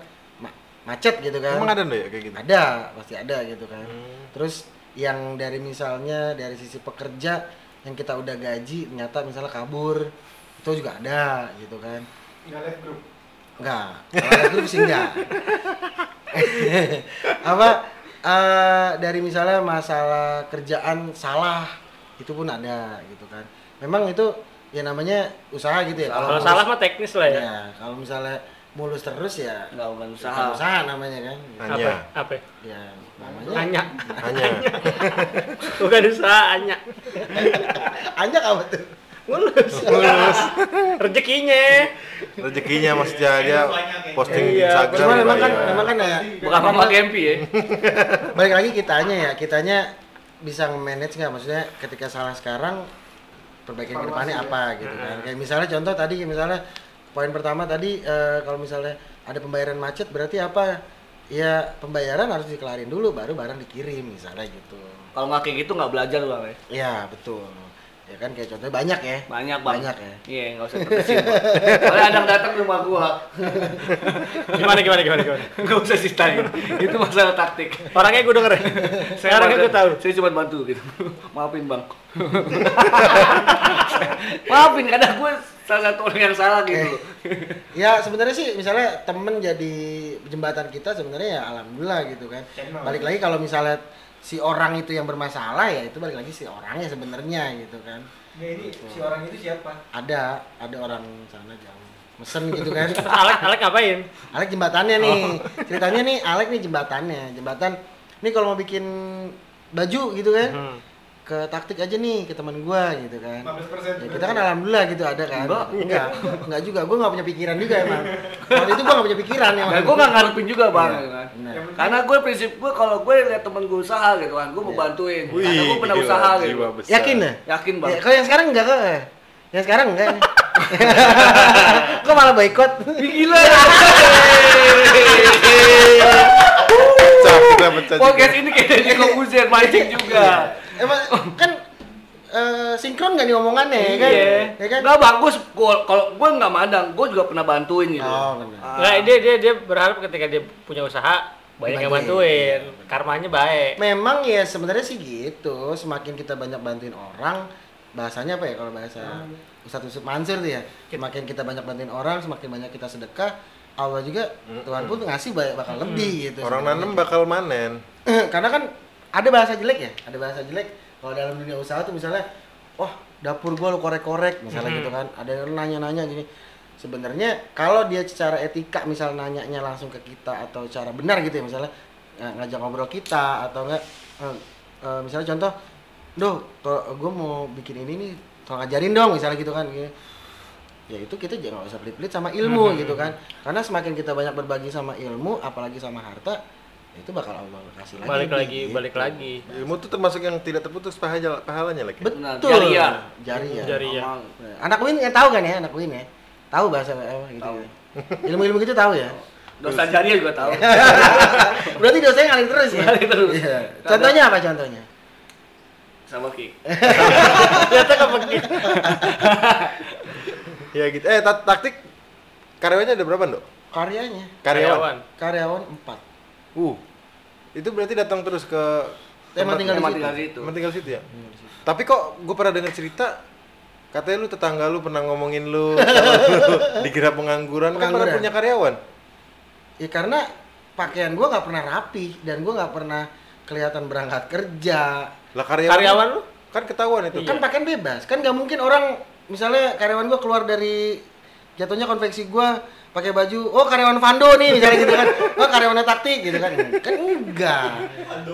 ma- macet gitu kan. Emang ada nggak ya kayak gitu? Ada, pasti ada gitu kan. Hmm. Terus yang dari misalnya dari sisi pekerja yang kita udah gaji ternyata misalnya kabur itu juga ada gitu kan. Nggak live group. Enggak, kalau live group sih enggak. Apa eh, dari misalnya masalah kerjaan salah itu pun ada gitu kan. Memang itu ya namanya usaha gitu ya. Kalau salah mah teknis lah ya. ya, kalau misalnya mulus terus ya Nggak bukan usaha. usaha namanya kan. Apa? Hanya. Apa? Ya, namanya Hanya. Hanya. Bukan usaha hanya. Anjak apa tuh? Mulus. Mulus. Rezekinya. Rezekinya maksudnya dia posting di Iya, Instagram. Cuma memang kan memang kan ya Bukan Mama Gempi ya. balik lagi kitanya ya, kitanya bisa nge-manage nggak maksudnya ketika salah sekarang perbaikan ke depannya apa gitu kan. Kayak misalnya contoh tadi misalnya poin pertama tadi eh, kalau misalnya ada pembayaran macet berarti apa? Ya pembayaran harus dikelarin dulu baru barang dikirim misalnya gitu. Kalau nggak kayak gitu nggak belajar bang ya. Ya betul. Ya kan kayak contohnya banyak ya. Banyak bang. Banyak ya. Iya nggak usah terusin. Soalnya ada yang datang ke rumah gua. Gimana gimana gimana gimana. Nggak usah ceritain. Itu masalah taktik. Orangnya gue denger ya. Sekarang gue tahu. Saya cuma bantu gitu. Maafin bang. Maafin karena gue salah satu orang yang salah gitu. Ya sebenarnya sih misalnya temen jadi jembatan kita sebenarnya ya alhamdulillah gitu kan. Balik lagi kalau misalnya si orang itu yang bermasalah ya itu balik lagi si orangnya sebenarnya gitu kan. Nah ini si orang itu siapa? Ada ada orang sana jauh mesen gitu kan. Alek Alek ngapain? Alek jembatannya nih. Ceritanya nih Alek nih jembatannya. Jembatan nih kalau mau bikin baju gitu kan. Hmm. Ke taktik aja nih ke teman gua gitu kan. 15% Ya, kita kan alhamdulillah gitu ada kan. Enggak. enggak, enggak juga. Gua nggak punya pikiran juga emang. Waktu itu gua nggak punya pikiran ya. Dan gue nggak ngarepin juga bang. Iya, kan. benar. Karena gue prinsip gue kalau gue lihat temen gue usaha gitu kan, gue mau Iya. bantuin. Wih, Karena gue pernah gila, usaha gitu. besar. Yakin ya? Yakin bang. Ya, kalau yang sekarang enggak kok. Yang sekarang enggak. Kok malah boykot? Gila. Juga. Podcast ini kayak dari Kobuzer mancing juga. Emang kan eh, sinkron nggak nih omongannya ya kan? Iya. Ya kan? Nggak bagus. Kalau gue nggak mandang, gue juga pernah bantuin gitu. Oh, benar. Ah. Nggak, dia dia dia berharap ketika dia punya usaha banyak yang bantuin. Karmanya baik. Memang ya sebenarnya sih gitu. Semakin kita banyak bantuin orang, bahasanya apa ya kalau bahasa Ustadz Yusuf Mansur tuh ya. Semakin kita banyak bantuin orang, semakin banyak kita sedekah, Allah juga Tuhan pun ngasih banyak bakal lebih gitu. Orang nanem bakal manen. karena kan ada bahasa jelek ya? Ada bahasa jelek. Kalau dalam dunia usaha tuh misalnya wah dapur gua lu korek-korek misalnya gitu kan. Ada yang nanya-nanya gini. Sebenarnya kalau dia secara etika misal nanyanya langsung ke kita atau cara benar gitu ya misalnya eh, ngajak ngobrol kita atau enggak eh, eh, misalnya contoh doh gue mau bikin ini nih tolong ajarin dong misalnya gitu kan gini. Ya itu kita jangan usah pelit-pelit sama ilmu gitu kan. Karena semakin kita banyak berbagi sama ilmu apalagi sama harta itu bakal Allah kasih lagi Balik lagi, gitu. balik lagi. Ilmu tuh termasuk yang tidak terputus pahala pahalanya lagi. Benar, betul jariah. jariah. Nah, anak Win yang tahu kan ya anak Win ya tahu bahasa apa gitu Tahu. ya. ilmu-ilmu gitu tahu ya Dosa jariah juga tahu. berarti dosanya ngalir terus ya Ngalir terus. Iya. contohnya apa contohnya Sama Ki. Ternyata kepekit. Ya gitu. Eh ta- taktik karyawannya ada berapa, Dok? karyanya Karyawan. karyawan empat Uh. Itu berarti datang terus ke Emang tempat- tinggal di Emang situ. tinggal di situ. Emang tinggal situ ya? Tapi kok gue pernah dengar cerita katanya lu tetangga lu pernah ngomongin lu lu dikira pengangguran, kan pernah punya karyawan. ya karena pakaian gua nggak pernah rapi dan gua nggak pernah kelihatan berangkat kerja Lah karyawan, Karyawan lu? kan ketahuan itu. kan pakaian bebas kan nggak mungkin orang misalnya karyawan gua keluar dari jatuhnya konveksi gua pakai baju oh karyawan Vando nih misalnya gitu kan oh karyawannya taktik gitu kan kan enggak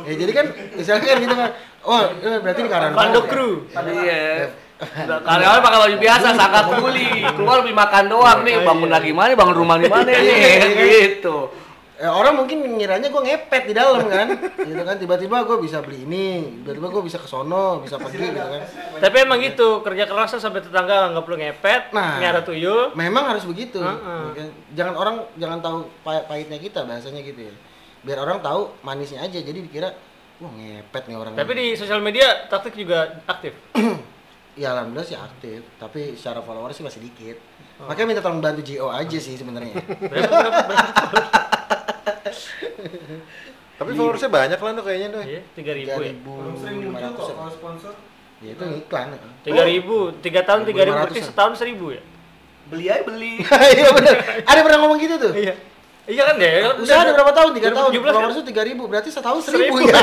ya jadi kan misalnya kan gitu kan oh eh, berarti ini karyawan Vando ya? Crew. Iya. Udah, Karyawan pakai baju biasa, sangka kuli. Keluar beli makan doang nih, bangun lagi mana, bangun rumah di mana nih, gitu. Ya, orang mungkin ngiranya gue ngepet di dalam kan gitu kan tiba-tiba gue bisa beli ini tiba-tiba gue bisa ke sono bisa pergi gitu kan Tapi emang gitu, kerja kerasnya sampai tetangga nggak perlu ngepet, Nah. nyara tuyul. memang harus begitu Heeh. Kan? jangan orang jangan tahu pah- pahitnya kita bahasanya gitu ya biar orang tahu manisnya aja jadi dikira wah ngepet nih orang Tapi di sosial media taktik juga aktif. ya alhamdulillah sih aktif tapi secara follower sih masih dikit makanya minta tolong bantu JO aja sih sebenarnya Tapi followersnya banyak lah Dok, kayaknya Dok. Iya, tiga ribu tiga ya. ribu Belum sering muncul kok kalau sponsor. ya itu iklan Tiga ribu, tiga tahun tiga ribu, berarti 1.500-an. setahun seribu ya. Beli aja beli. iya bener ada pernah ngomong gitu tuh Iya. Iya kan ya? Usaha ada berapa tahun? Tiga tahun. 2017 kan? Tiga ribu, berarti setahun seribu ya.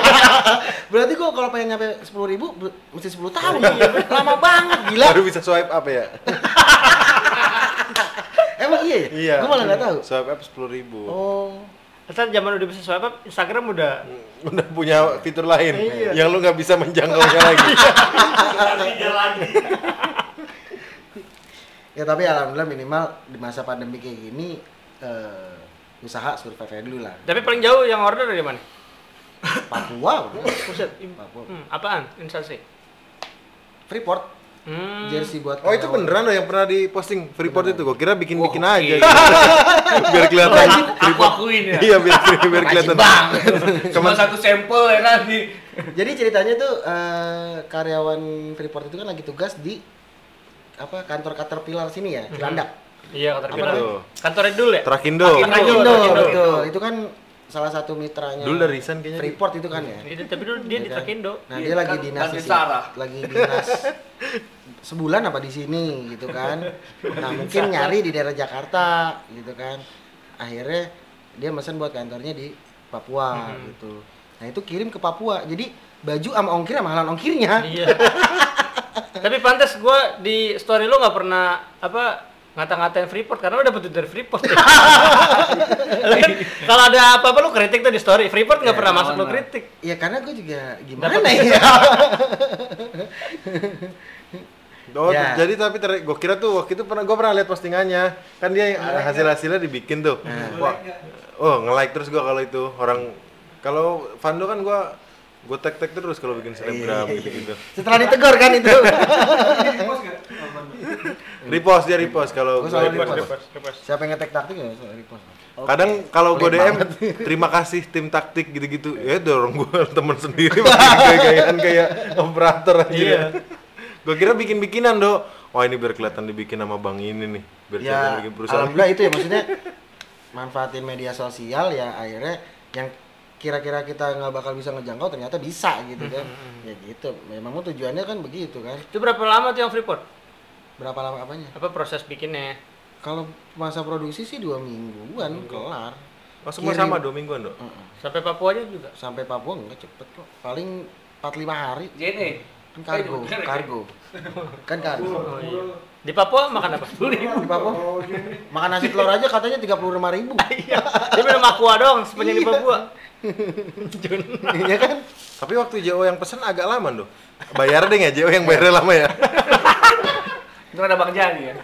berarti gua kalau pengen nyampe sepuluh ribu, mesti sepuluh tahun. Lama banget, gila. Baru bisa swipe up ya? Emang iya ya? Iya. Gua malah nggak tahu. Swipe up sepuluh ribu. Oh. Asal zaman udah bisa swipe up, Instagram udah Udah punya fitur lain Iya. yang lu nggak bisa menjangkaunya lagi. Ya tapi alhamdulillah minimal di masa pandemi kayak gini eh, usaha survive dulu lah. Tapi paling jauh yang order dari mana? Papua, im- Papua. Hmm, apaan? Instansi. Freeport, Hmm. jersey buat Oh itu beneran loh yang pernah di posting Freeport itu. Gua kira bikin-bikin Wah, aja. gitu. biar kelihatan Aku Freeport. akuin ya. Iya biar biar kelihatan. Cuma satu sampel ya kan di Jadi ceritanya tuh eh, karyawan Freeport itu kan lagi tugas di apa kantor Caterpillar sini ya, Cilandak. Iya, kantor Apa Pilar. tuh? Kantornya dulu ya? Trakindo. Trakindo. Trakindo, Trakindo. betul. Itu kan salah satu mitranya. Dulu dari resign kayaknya. Freeport itu kan ya. Itu tapi dulu dia Iya di kan? Trakindo. Nah, Iya, dia lagi kan dinas ganti di sini. Sarah. Lagi dinas sebulan apa di sini gitu kan. Nah, mungkin nyari di daerah Jakarta gitu kan. Akhirnya dia mesen buat kantornya di Papua gitu. Nah, itu kirim ke Papua. Jadi baju sama ongkir sama halan ongkirnya. Iya. Tapi pantas gua di story lu nggak pernah apa ngata-ngatain Freeport karena lu dapet duit dari Freeport. ya. Kan Kalau ada apa-apa lu kritik tuh di story. Freeport nggak Ya, pernah masuk lu kritik. Ya karena gue juga gimana ya. Oh, Ya. jadi tapi ter- gua kira tuh waktu itu pernah gua pernah lihat postingannya. Kan dia yang hasil-hasilnya dibikin tuh. Wah. Oh, nge-like terus gua kalau itu orang kalau Vando kan gua gua tag-tag terus kalau bikin selebgram gitu-gitu. Setelah ditegur kan itu. Repost dia repost kalau selalu repost. repost. Siapa yang ngetek taktik ya repost. Kadang kalau gua Pelit DM terima kasih tim taktik gitu-gitu. Ya dorong gua temen sendiri gayaan kayak operator aja. Iya. Gua kira bikin-bikinan, Do. Wah, ini biar kelihatan dibikin sama Bang ini nih. Biar ya bikin perusahaan. alhamdulillah itu ya maksudnya manfaatin media sosial ya akhirnya yang kira-kira kita nggak bakal bisa ngejangkau ternyata bisa gitu kan ya gitu memang tujuannya kan begitu kan Itu berapa lama tuh yang Freeport? berapa lama apanya Apa proses bikinnya? kalau masa produksi sih dua mingguan kelar Oh, semua Kirim. sama dua mingguan, Do. Heeh. Sampai Papua aja juga. sampai Papua nggak cepet kok paling 45 hari JNE. Kan kargo kargo kan kargo Oh, iya. Di Papua makan apa? di Papua makan nasi telur aja katanya tiga puluh lima ribu Iya. Dia minum aqua doang sepanjang di Iya. Papua. Jun. Iya kan Tapi waktu JO yang pesen agak lama, Do. Bayar deh nggak JO yang bayarnya lama ya? Itu ada Bang Jani ya.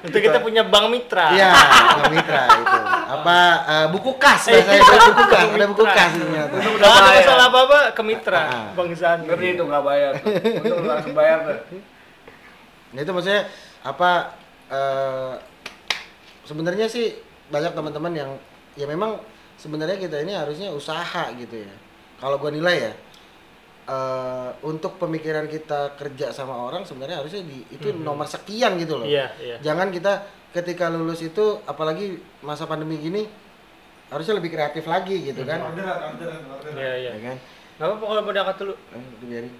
Itu kita punya bank mitra. Iya, Bang Mitra itu. Apa eh, buku kas biasanya ada buku kas, ada buku kas ternyata. Udah Kalau ada masalah apa-apa ke mitra, Ah. Bang Zan. Ngeri itu nggak bayar. Untung langsung bayar tuh. Nah itu maksudnya apa eh sebenarnya sih banyak teman-teman yang ya memang sebenarnya kita ini harusnya usaha gitu ya. Kalau gua nilai ya eh untuk pemikiran kita kerja sama orang sebenarnya harusnya di itu nomor sekian gitu loh. Iya, iya. Jangan kita ketika lulus itu apalagi masa pandemi gini harusnya lebih kreatif lagi gitu kan. Orderan, orderan, orderan. Iya, iya. Ya kan? Apa-apa kalau mau diangkat dulu. Eh.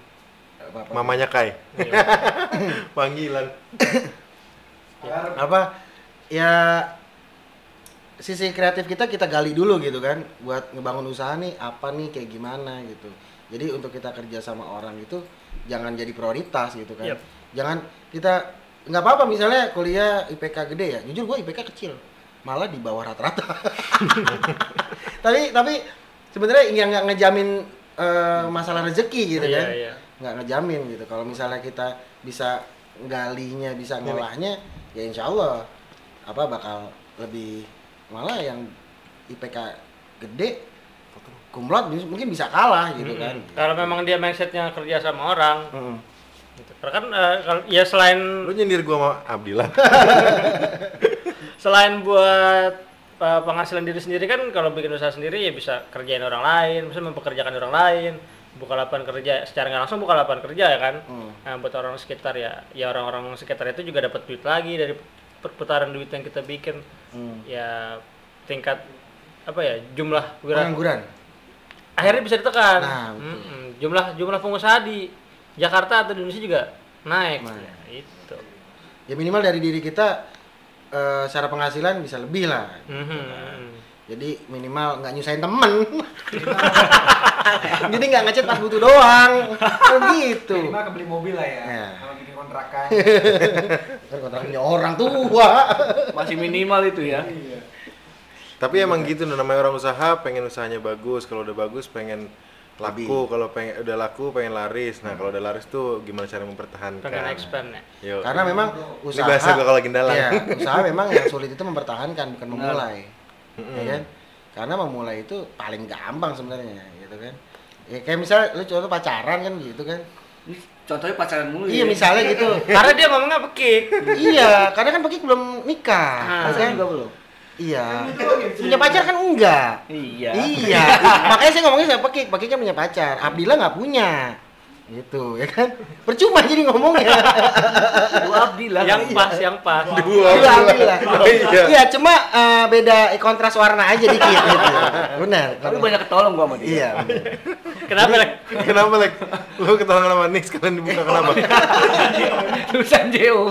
Mamanya Kai. Iya. Panggilan. Apa ya sisi kreatif kita kita gali dulu gitu kan buat ngebangun usaha nih apa nih kayak gimana gitu jadi untuk kita kerja sama orang itu jangan jadi prioritas gitu kan Yep. jangan kita nggak apa-apa misalnya kuliah IPK gede ya. Jujur gue IPK kecil. Malah di bawah rata-rata. Tapi tapi sebenarnya yang nggak ngejamin eh, masalah rezeki gitu Iya, kan iya. nggak ngejamin gitu. Kalau misalnya kita bisa galinya bisa ngolahnya ya insya Allah apa bakal lebih malah yang IPK gede kumlot mungkin bisa kalah gitu kan. Kalau memang dia mindsetnya kerja sama orang, Mm. gitu. Karena kan eh, kalau ya selain Lu nyindir gua sama Abdillah. selain buat eh, penghasilan diri sendiri kan kalau bikin usaha sendiri ya bisa kerjain orang lain, bisa mempekerjakan orang lain, buka lapangan kerja secara nggak langsung buka lapangan kerja ya kan. Hmm. Nah, buat orang sekitar ya, ya orang-orang sekitar itu juga dapat duit lagi dari perputaran duit yang kita bikin. Hmm. Ya tingkat apa ya jumlah pengangguran akhirnya bisa ditekan. Nah, betul. Mm-mm. Jumlah jumlah pengusaha di Jakarta atau di Indonesia juga naik. Nah. Ya, itu. ya minimal dari diri kita eh, secara penghasilan bisa lebih lah Mhm. Jadi minimal nggak nyusahin temen. Jadi nggak ngechat pas butuh doang. Kan gitu. Minimal kebeli mobil lah ya. Ya. Kalau bikin kontrakan. Kan kontraknya orang tua. Masih minimal itu ya. Iya. Tapi emang gitu namanya orang usaha pengen usahanya bagus. Kalau udah bagus pengen laku, Lebih. kalau pengen udah laku pengen laris. Nah, kalau udah laris tuh gimana cara mempertahankan? pengen expand ya Yo. Karena memang Ini usaha bahasa gua kalau. Iya, usaha memang yang sulit itu mempertahankan bukan memulai. Ya kan? Karena memulai itu paling gampang sebenarnya gitu kan. Ya kayak misalnya lu contoh pacaran kan gitu kan. Ini Contohnya pacaran mulu Iya ya. misalnya gitu. karena dia ngomongnya pekik iya, karena kan Pekik belum nikah. Ah, ya Saya kan? juga belum. Iya. Punya pacar kan enggak. Iya. Iya. Makanya saya ngomongnya sama Pekik. Pekik kan punya pacar. Abdillah nggak punya. Gitu, ya kan? Percuma jadi ngomongnya. Bu Abdi lah. yang pas yang pas Dua. Iya, Abdillah. Iya. Iya, cuma eh, beda kontras warna aja dikit gitu. Benar. Tapi banyak ketolong gua sama dia. Iya, kenapa Lek? Kenapa, Lek? Lu ketawa sama Nick sekalian dibuka kenapa? Tulisan Jeo.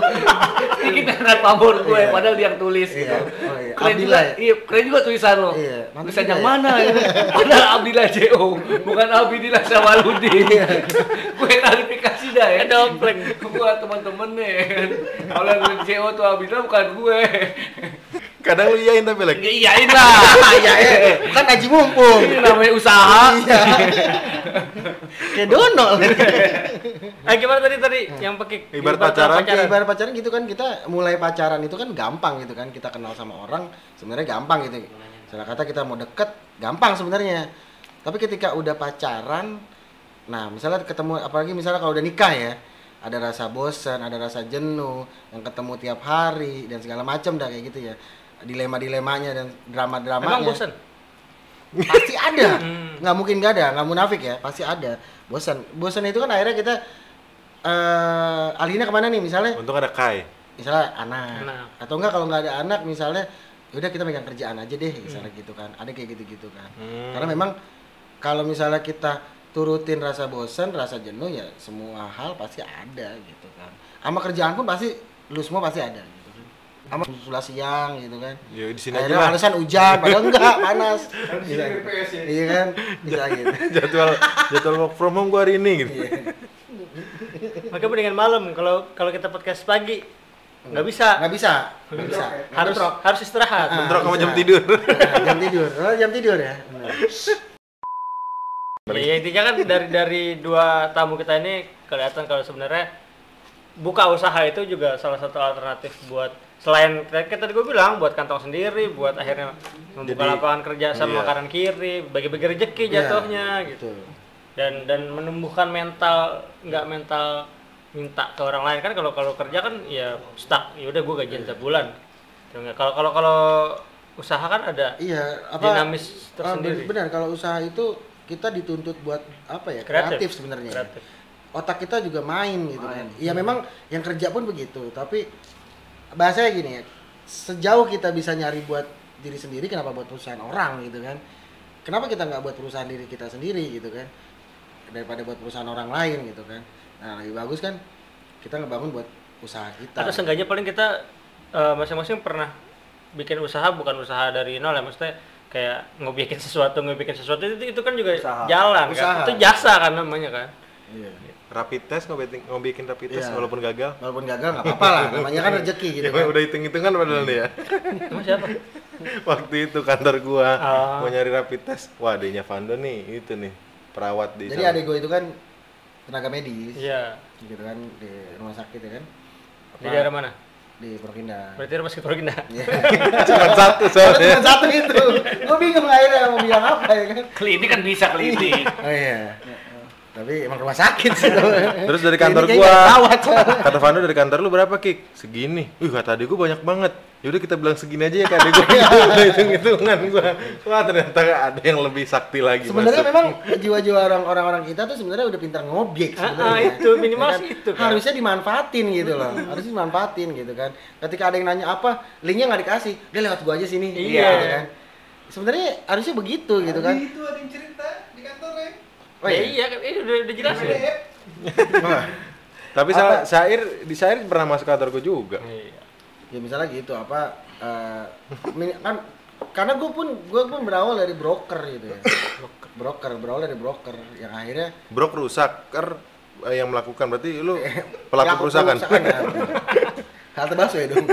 Ini dengan pamor gue, Iya. padahal dia yang tulis Iya. gitu. Oh, iya. Keren juga, ya? iya, keren juga tulisan lo. Iya, Tulisan yang ya. mana ya? Padahal Abdillah Jeo, bukan Abdillah Sawaludin. Iya. gue klarifikasi dah ya. Dompleng. Buat teman-teman nih. Kalau yang Jeo tuh Abdillah bukan gue. Kadang lu iyain tapi, Lek. Ya iyain lah. Iya, iya. Kan aji mumpung. Ini namanya usaha. Iya. Kayak dono. ah gimana tadi tadi yang pekik Ibarat pacaran, Ya, ibarat pacaran gitu kan kita mulai pacaran itu kan gampang gitu kan kita kenal sama orang sebenarnya gampang gitu salah kata kita mau deket gampang sebenarnya tapi ketika udah pacaran nah misalnya ketemu apalagi misalnya kalau udah nikah ya ada rasa bosan ada rasa jenuh yang ketemu tiap hari dan segala macam dah kayak gitu ya. Dilema dilemanya dan drama dramanya emang bosan pasti ada. Hmm. nggak mungkin nggak ada nggak munafik ya pasti ada. Bosan bosan itu kan akhirnya kita eh alihnya ke mana nih misalnya? Untung ada Kai. misalnya anak, Anak. atau enggak kalau nggak ada anak misalnya udah kita megang kerjaan aja deh misalnya gitu kan. Ada kayak gitu gitu kan. Hmm. karena memang kalau misalnya kita turutin rasa bosan rasa jenuh ya semua hal pasti ada gitu kan sama kerjaan pun pasti lu semua pasti ada gitu kan sama sudah siang gitu kan Ya di sini aja Akhirnya alasan hujan padahal enggak panas Di Bisa. Ya. iya kan bisa gitu jadwal jadwal work from home gua hari ini gitu. Iya. maka mendingan malam kalau kalau kita podcast pagi nggak bisa nggak bisa nggak bisa harus Bentrok. harus istirahat Ah. Bentrok sama jam tidur. Nah, jam tidur oh, jam tidur ya Benar. Ya, intinya kan dari dari dua tamu kita ini kelihatan kalau sebenarnya buka usaha itu juga salah satu alternatif buat selain kayak tadi gue bilang buat kantong sendiri, buat akhirnya membuka Jadi, lapangan kerja sama iya. kanan kiri, bagi-bagi rezeki Iya, jatuhnya gitu. Betul. Dan dan menumbuhkan mental nggak mental minta ke orang lain kan kalau kalau kerja kan ya stuck, ya udah gue gajian tiap bulan. Gitu? Kalau kalau kalau usaha kan ada Iya, apa dinamis tersendiri. benar kalau usaha itu kita dituntut buat apa ya? Kreatif. Kreatif, sebenarnya. Kreatif. Otak kita juga main gitu kan. Iya memang yang kerja pun begitu, tapi bahasanya gini ya. Sejauh kita bisa nyari buat diri sendiri kenapa buat perusahaan orang gitu kan? Kenapa kita nggak buat perusahaan diri kita sendiri gitu kan? Daripada buat perusahaan orang lain gitu kan. Nah, lebih bagus kan kita ngebangun buat usaha kita. Atau seenggaknya paling kita eh, masing-masing pernah bikin usaha bukan usaha dari nol ya maksudnya kayak ngebikin sesuatu ngebikin sesuatu itu itu kan juga Usaha. jalan Usaha. kan itu jasa kan namanya kan Iya. Rapid test ngobikin ngobikin rapid test Iya. walaupun gagal. Walaupun gagal nggak apa-apa lah, namanya kan rezeki gitu Ya, kan. udah hitung-hitungan padahal nih ya. Emang siapa Waktu itu kantor gua Ah. mau nyari rapid test. Wah, adanya Vando nih, itu nih. Perawat di Jadi adik gue itu kan tenaga medis, iya gitu kan di rumah sakit ya kan, di daerah mana di Indah. berarti rumah sakit Purwokinda Iya. Cuma satu Soalnya soalnya. cuma satu itu, gue bingung akhirnya mau bilang apa ya kan. Klinik kan bisa klinik. Oh iya. Tapi emang rumah sakit sih. Terus dari kantor gua. Kata Vando dari kantor lu berapa, Kik? Segini. Wih, kata adik gua banyak banget. Yaudah kita bilang segini aja ya kak adik gua. Udah hitung-hitungan gua. Wah, ternyata ada yang lebih sakti lagi Sebenarnya memang jiwa-jiwa orang- orang-orang kita tuh sebenarnya udah pintar ngobjek Ah, sebenarnya. ah, itu, minimal Ya sih itu, kan. Harusnya dimanfaatin gitu loh. Harusnya dimanfaatin gitu kan. Ketika ada yang nanya apa, linknya nggak dikasih, dia lewat gua aja sini. Iya. Gitu kan. Sebenarnya harusnya begitu gitu kan. Itu ada yang cerita di kantor ya. Oh ya iya. iya kan ini udah udah jelas ya Tapi? Sa- Sair di Sair pernah masuk kantor gua juga. Iya. ya misalnya gitu apa eh, kan karena gue pun gue pun berawal dari broker gitu ya broker berawal dari broker yang akhirnya Brok rusak, ker eh, yang melakukan berarti lu pelaku perusakan. ya. halte bakso ya dong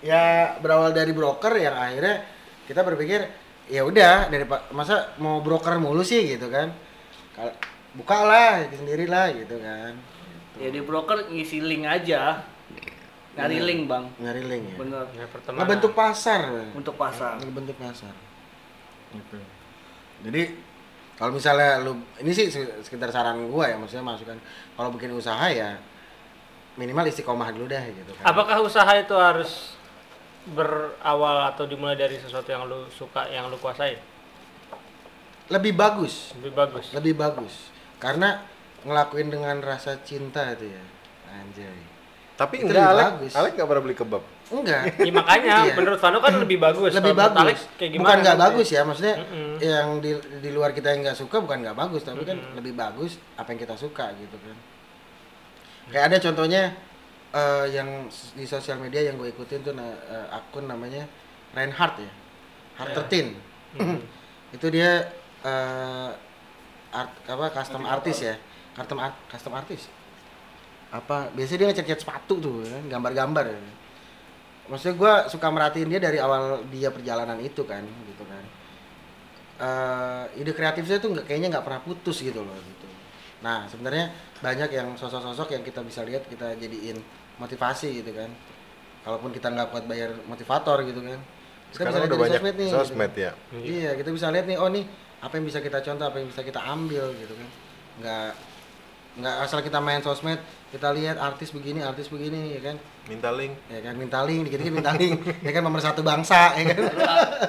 ya berawal dari broker yang akhirnya kita berpikir ya udah dari pak masa mau broker mulu sih gitu kan Kal- buka lah sendiri lah gitu kan Ya di broker ngisi link aja. Nyari link, Bang. nyari link ya Bener. Ya, pertemanan. ngebentuk pasar. Untuk pasar. ngebentuk pasar gitu jadi kalau misalnya lu ini sih se- sekitar saran gua ya maksudnya masukan kalau bikin usaha ya minimal istiqomah dulu dah gitu kan Apakah usaha itu harus berawal atau dimulai dari sesuatu yang lu suka, yang lu kuasai? lebih bagus Lebih bagus. lebih bagus karena ngelakuin dengan rasa cinta itu ya anjay Tapi Itu enggak lebih Alek, bagus. Alek enggak pernah beli kebab. enggak Ya, makanya Iya. menurut Vano kan lebih bagus. lebih menurut bagus Alex kayak gimana? bukan nggak bagus ya maksudnya Mm-mm. yang di di luar kita yang nggak suka bukan nggak bagus tapi kan lebih bagus apa yang kita suka gitu kan kayak ada contohnya eh, yang di sosial media yang gue ikutin tuh eh, akun namanya Reinhardt ya. Heart 13 itu dia eh, art apa custom artist ya. Custom art custom artist. Apa biasanya dia ngecat-ngecat sepatu tuh kan gambar-gambar ya. maksudnya gue suka merhatiin dia dari awal dia perjalanan itu kan gitu kan. Eh, ide kreatifnya tuh nggak kayaknya nggak pernah putus gitu loh gitu nah sebenarnya banyak yang sosok-sosok yang kita bisa lihat kita jadiin motivasi gitu kan kalaupun kita nggak kuat bayar motivator gitu kan kita Sekarang lihat udah banyak sosmed nih, sosmed gitu. ya. iya kita bisa lihat nih oh nih apa yang bisa kita contoh apa yang bisa kita ambil gitu kan nggak nggak asal kita main sosmed kita lihat artis begini artis begini ya kan Minta link. ya kan minta link dikit-dikit minta link. Ya kan nomor satu bangsa ya kan.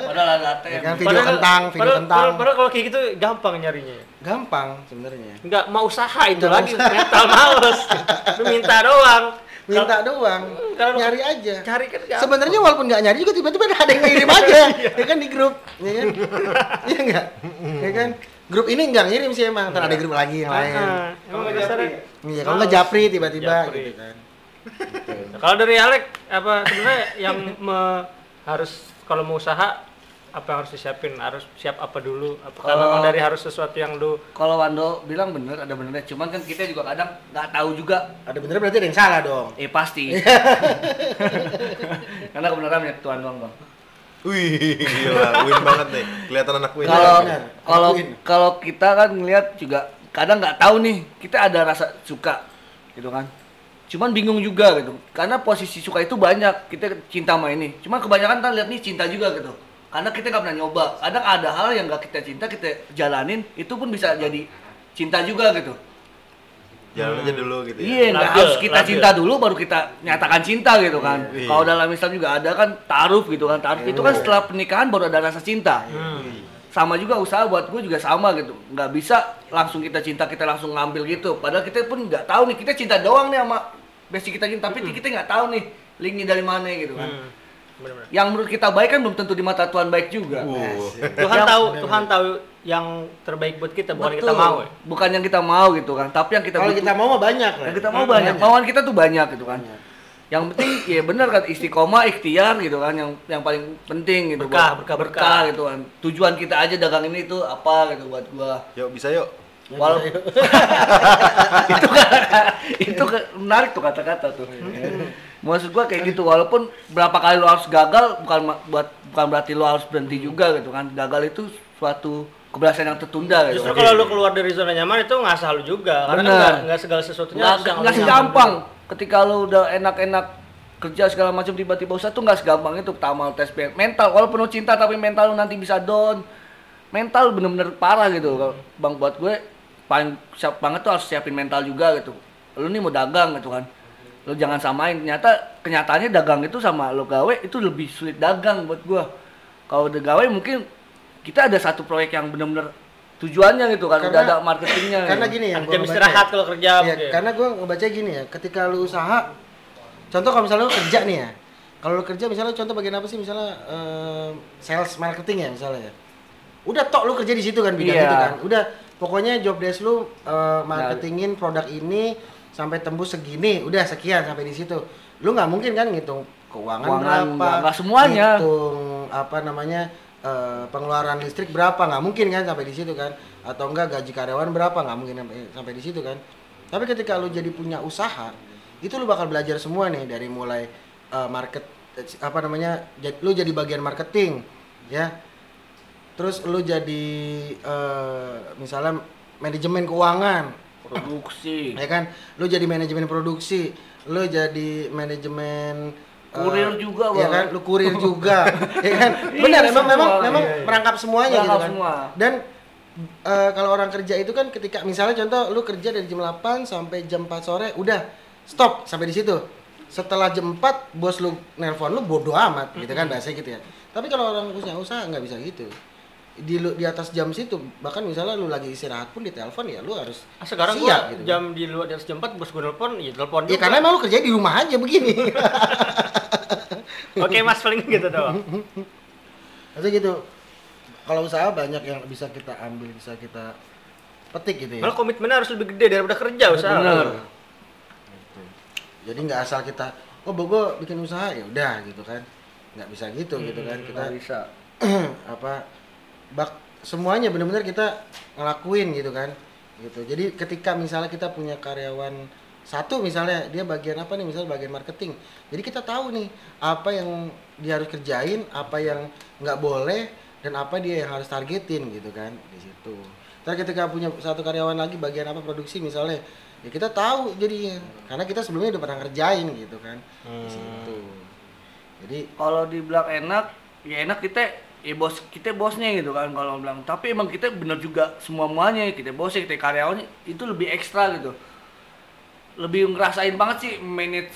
Padahal ada ya kan video kentang video padahal, kentang. padahal- padahal kalau kayak gitu gampang nyarinya. ya. gampang sebenarnya. Nggak mau usaha itu Nggak lagi, usah. mental males. Lu minta doang. minta doang. Kalau- nyari aja. Cari kan gampang. sebenarnya walaupun nggak nyari juga tiba-tiba ada yang ngirim aja. Ya kan di grup. Ya kan? Iya enggak ya kan? Grup ini nggak ngirim sih emang. Ntar ada grup lagi yang lain. Emang dasarnya. iya kalau nggak japri tiba-tiba gitu kan Nah, Kalau dari Alek apa sebenarnya yang me- harus kalau mau usaha apa yang harus disiapin? Harus siap apa dulu? Apakah Kalau- memang dari harus sesuatu yang lu Kalau Wando bilang bener, ada benernya. Cuman kan kita juga kadang nggak tahu juga. ada bener berarti ada yang salah dong Eh pasti. Karena kebenaran punya Tuhan doang bang. Wih, gila, win banget nih. Kelihatan anak win. Kalau kalau kalau kita kan ngelihat juga kadang nggak tahu nih kita ada rasa suka gitu kan. Cuman bingung juga gitu. Karena posisi suka itu banyak. Kita cinta sama ini. Cuman kebanyakan kita lihat nih cinta juga gitu. Karena kita nggak pernah nyoba. Kadang ada hal yang nggak kita cinta kita jalanin itu pun bisa jadi cinta juga gitu. Jalan aja dulu gitu ya. Iya, nggak harus kita labil. cinta dulu baru kita nyatakan cinta gitu kan. Iya. Kalau dalam Islam juga ada kan taruh gitu kan. Taruh itu kan setelah pernikahan baru ada rasa cinta. Sama juga usaha buat gue juga sama gitu. Nggak bisa langsung kita cinta kita langsung ngambil gitu. Padahal kita pun nggak tahu nih kita cinta doang nih sama basic kita cinta, tapi kita nggak tahu nih linknya dari mana gitu kan. Hmm, bener-bener. Yang menurut kita baik kan belum tentu di mata Tuhan baik juga. Uh, Tuhan tahu Tuhan tahu yang terbaik buat kita bukan kita Betul. mau. ya. Bukan yang kita mau gitu kan, tapi yang kita kalau kita mau mah banyak lah yang kita mau banyak, mauan kita tuh banyak gitu kan. Banyak. Yang penting ya benar kan istiqomah, ikhtiar gitu kan yang yang paling penting gitu Berkah, buat- berkah, berkah. gitu kan. Tujuan kita aja dagang ini tuh apa gitu buat gua. yuk bisa yuk. Walaupun itu kan itu kan menarik tuh kata-kata tuh. Maksud gua kayak gitu walaupun berapa kali lu harus gagal bukan buat bukan berarti lu harus berhenti juga gitu kan. Gagal itu suatu keberhasilan yang tertunda gitu. Justru kalau lu keluar dari zona nyaman itu nggak asal lu juga. Karena nggak nggak segala sesuatunya nggak segampang ketika lu udah enak-enak kerja segala macam tiba-tiba usaha tuh nggak segampang itu tamal tes mental walaupun lu cinta tapi mental lu nanti bisa down mental bener-bener parah gitu Kalau bang buat gue paling siap banget tuh harus siapin mental juga gitu lu nih mau dagang gitu kan lu jangan samain ternyata kenyataannya dagang itu sama lu gawe itu lebih sulit dagang buat gua kalau udah gawe mungkin kita ada satu proyek yang bener-bener tujuannya gitu kan udah Karena- ada marketingnya karena gitu. gini ya jam istirahat ya. kalau kerja Iya, mungkin. karena gue ngebaca gini ya ketika lu usaha contoh kalau misalnya lu kerja nih ya kalau lu kerja misalnya contoh bagian apa sih misalnya eh, sales marketing ya misalnya ya udah tok lu kerja di situ kan bidang Iya. itu kan udah pokoknya job desk lu eh, marketingin produk ini sampai tembus segini udah sekian sampai di situ. Lu nggak mungkin kan ngitung keuangan, Keuangan berapa, nggak- semuanya. hitung apa namanya eh, pengeluaran listrik berapa nggak mungkin kan sampai di situ kan. Atau enggak gaji karyawan berapa nggak mungkin sampai, sampai di situ kan. Tapi ketika lu jadi punya usaha itu lu bakal belajar semua nih dari mulai eh, market apa namanya lu jadi bagian marketing ya terus lu jadi eh, misalnya manajemen keuangan. Produksi. Ya kan? Lu jadi manajemen produksi. Lu jadi manajemen eh, Kurir juga, ya kan? Lu kurir juga ya kan? Iya, benar memang semua. memang memang Iya, iya. merangkap semuanya gitu Merangkap kan? semua. dan eh, kalau orang kerja itu kan ketika misalnya contoh lu kerja dari jam 8 sampai jam 4 sore udah stop sampai di situ. Setelah jam 4 bos lu nelpon lu bodo amat gitu kan bahasa gitu ya. Tapi kalau orang usaha usaha nggak bisa gitu di lu- di atas jam situ bahkan misalnya lu lagi istirahat pun di telepon ya lu harus Ah, sekarang siap gua gitu. jam di luar di atas jam 4 bos gue nelpon, ya telepon Ya juga. karena emang lu kerja di rumah aja begini. Oke Mas paling gitu doang. Maksudnya gitu. Kalau usaha banyak yang bisa kita ambil, bisa kita petik gitu ya. Malah komitmennya harus lebih gede daripada kerja usaha. Bener. Gitu. Jadi nggak asal kita, oh bogo bikin usaha ya udah gitu kan. Nggak bisa gitu gitu kan. Kita nggak bisa apa bak semuanya benar-benar kita ngelakuin gitu kan. Gitu. Jadi ketika misalnya kita punya karyawan satu misalnya dia bagian apa nih? Misalnya bagian marketing. Jadi kita tahu nih apa yang dia harus kerjain apa yang nggak boleh dan apa dia yang harus targetin gitu kan di situ. Ntar ketika punya satu karyawan lagi bagian apa produksi misalnya ya kita tahu jadinya. Karena kita sebelumnya udah pernah ngerjain gitu kan di situ. Jadi kalau dibilang enak ya enak kita ya bos kita bosnya gitu kan kalau bilang. Tapi emang kita bener juga semua muanya kita bosnya kita karyawannya itu lebih ekstra gitu. Lebih ngerasain banget sih manage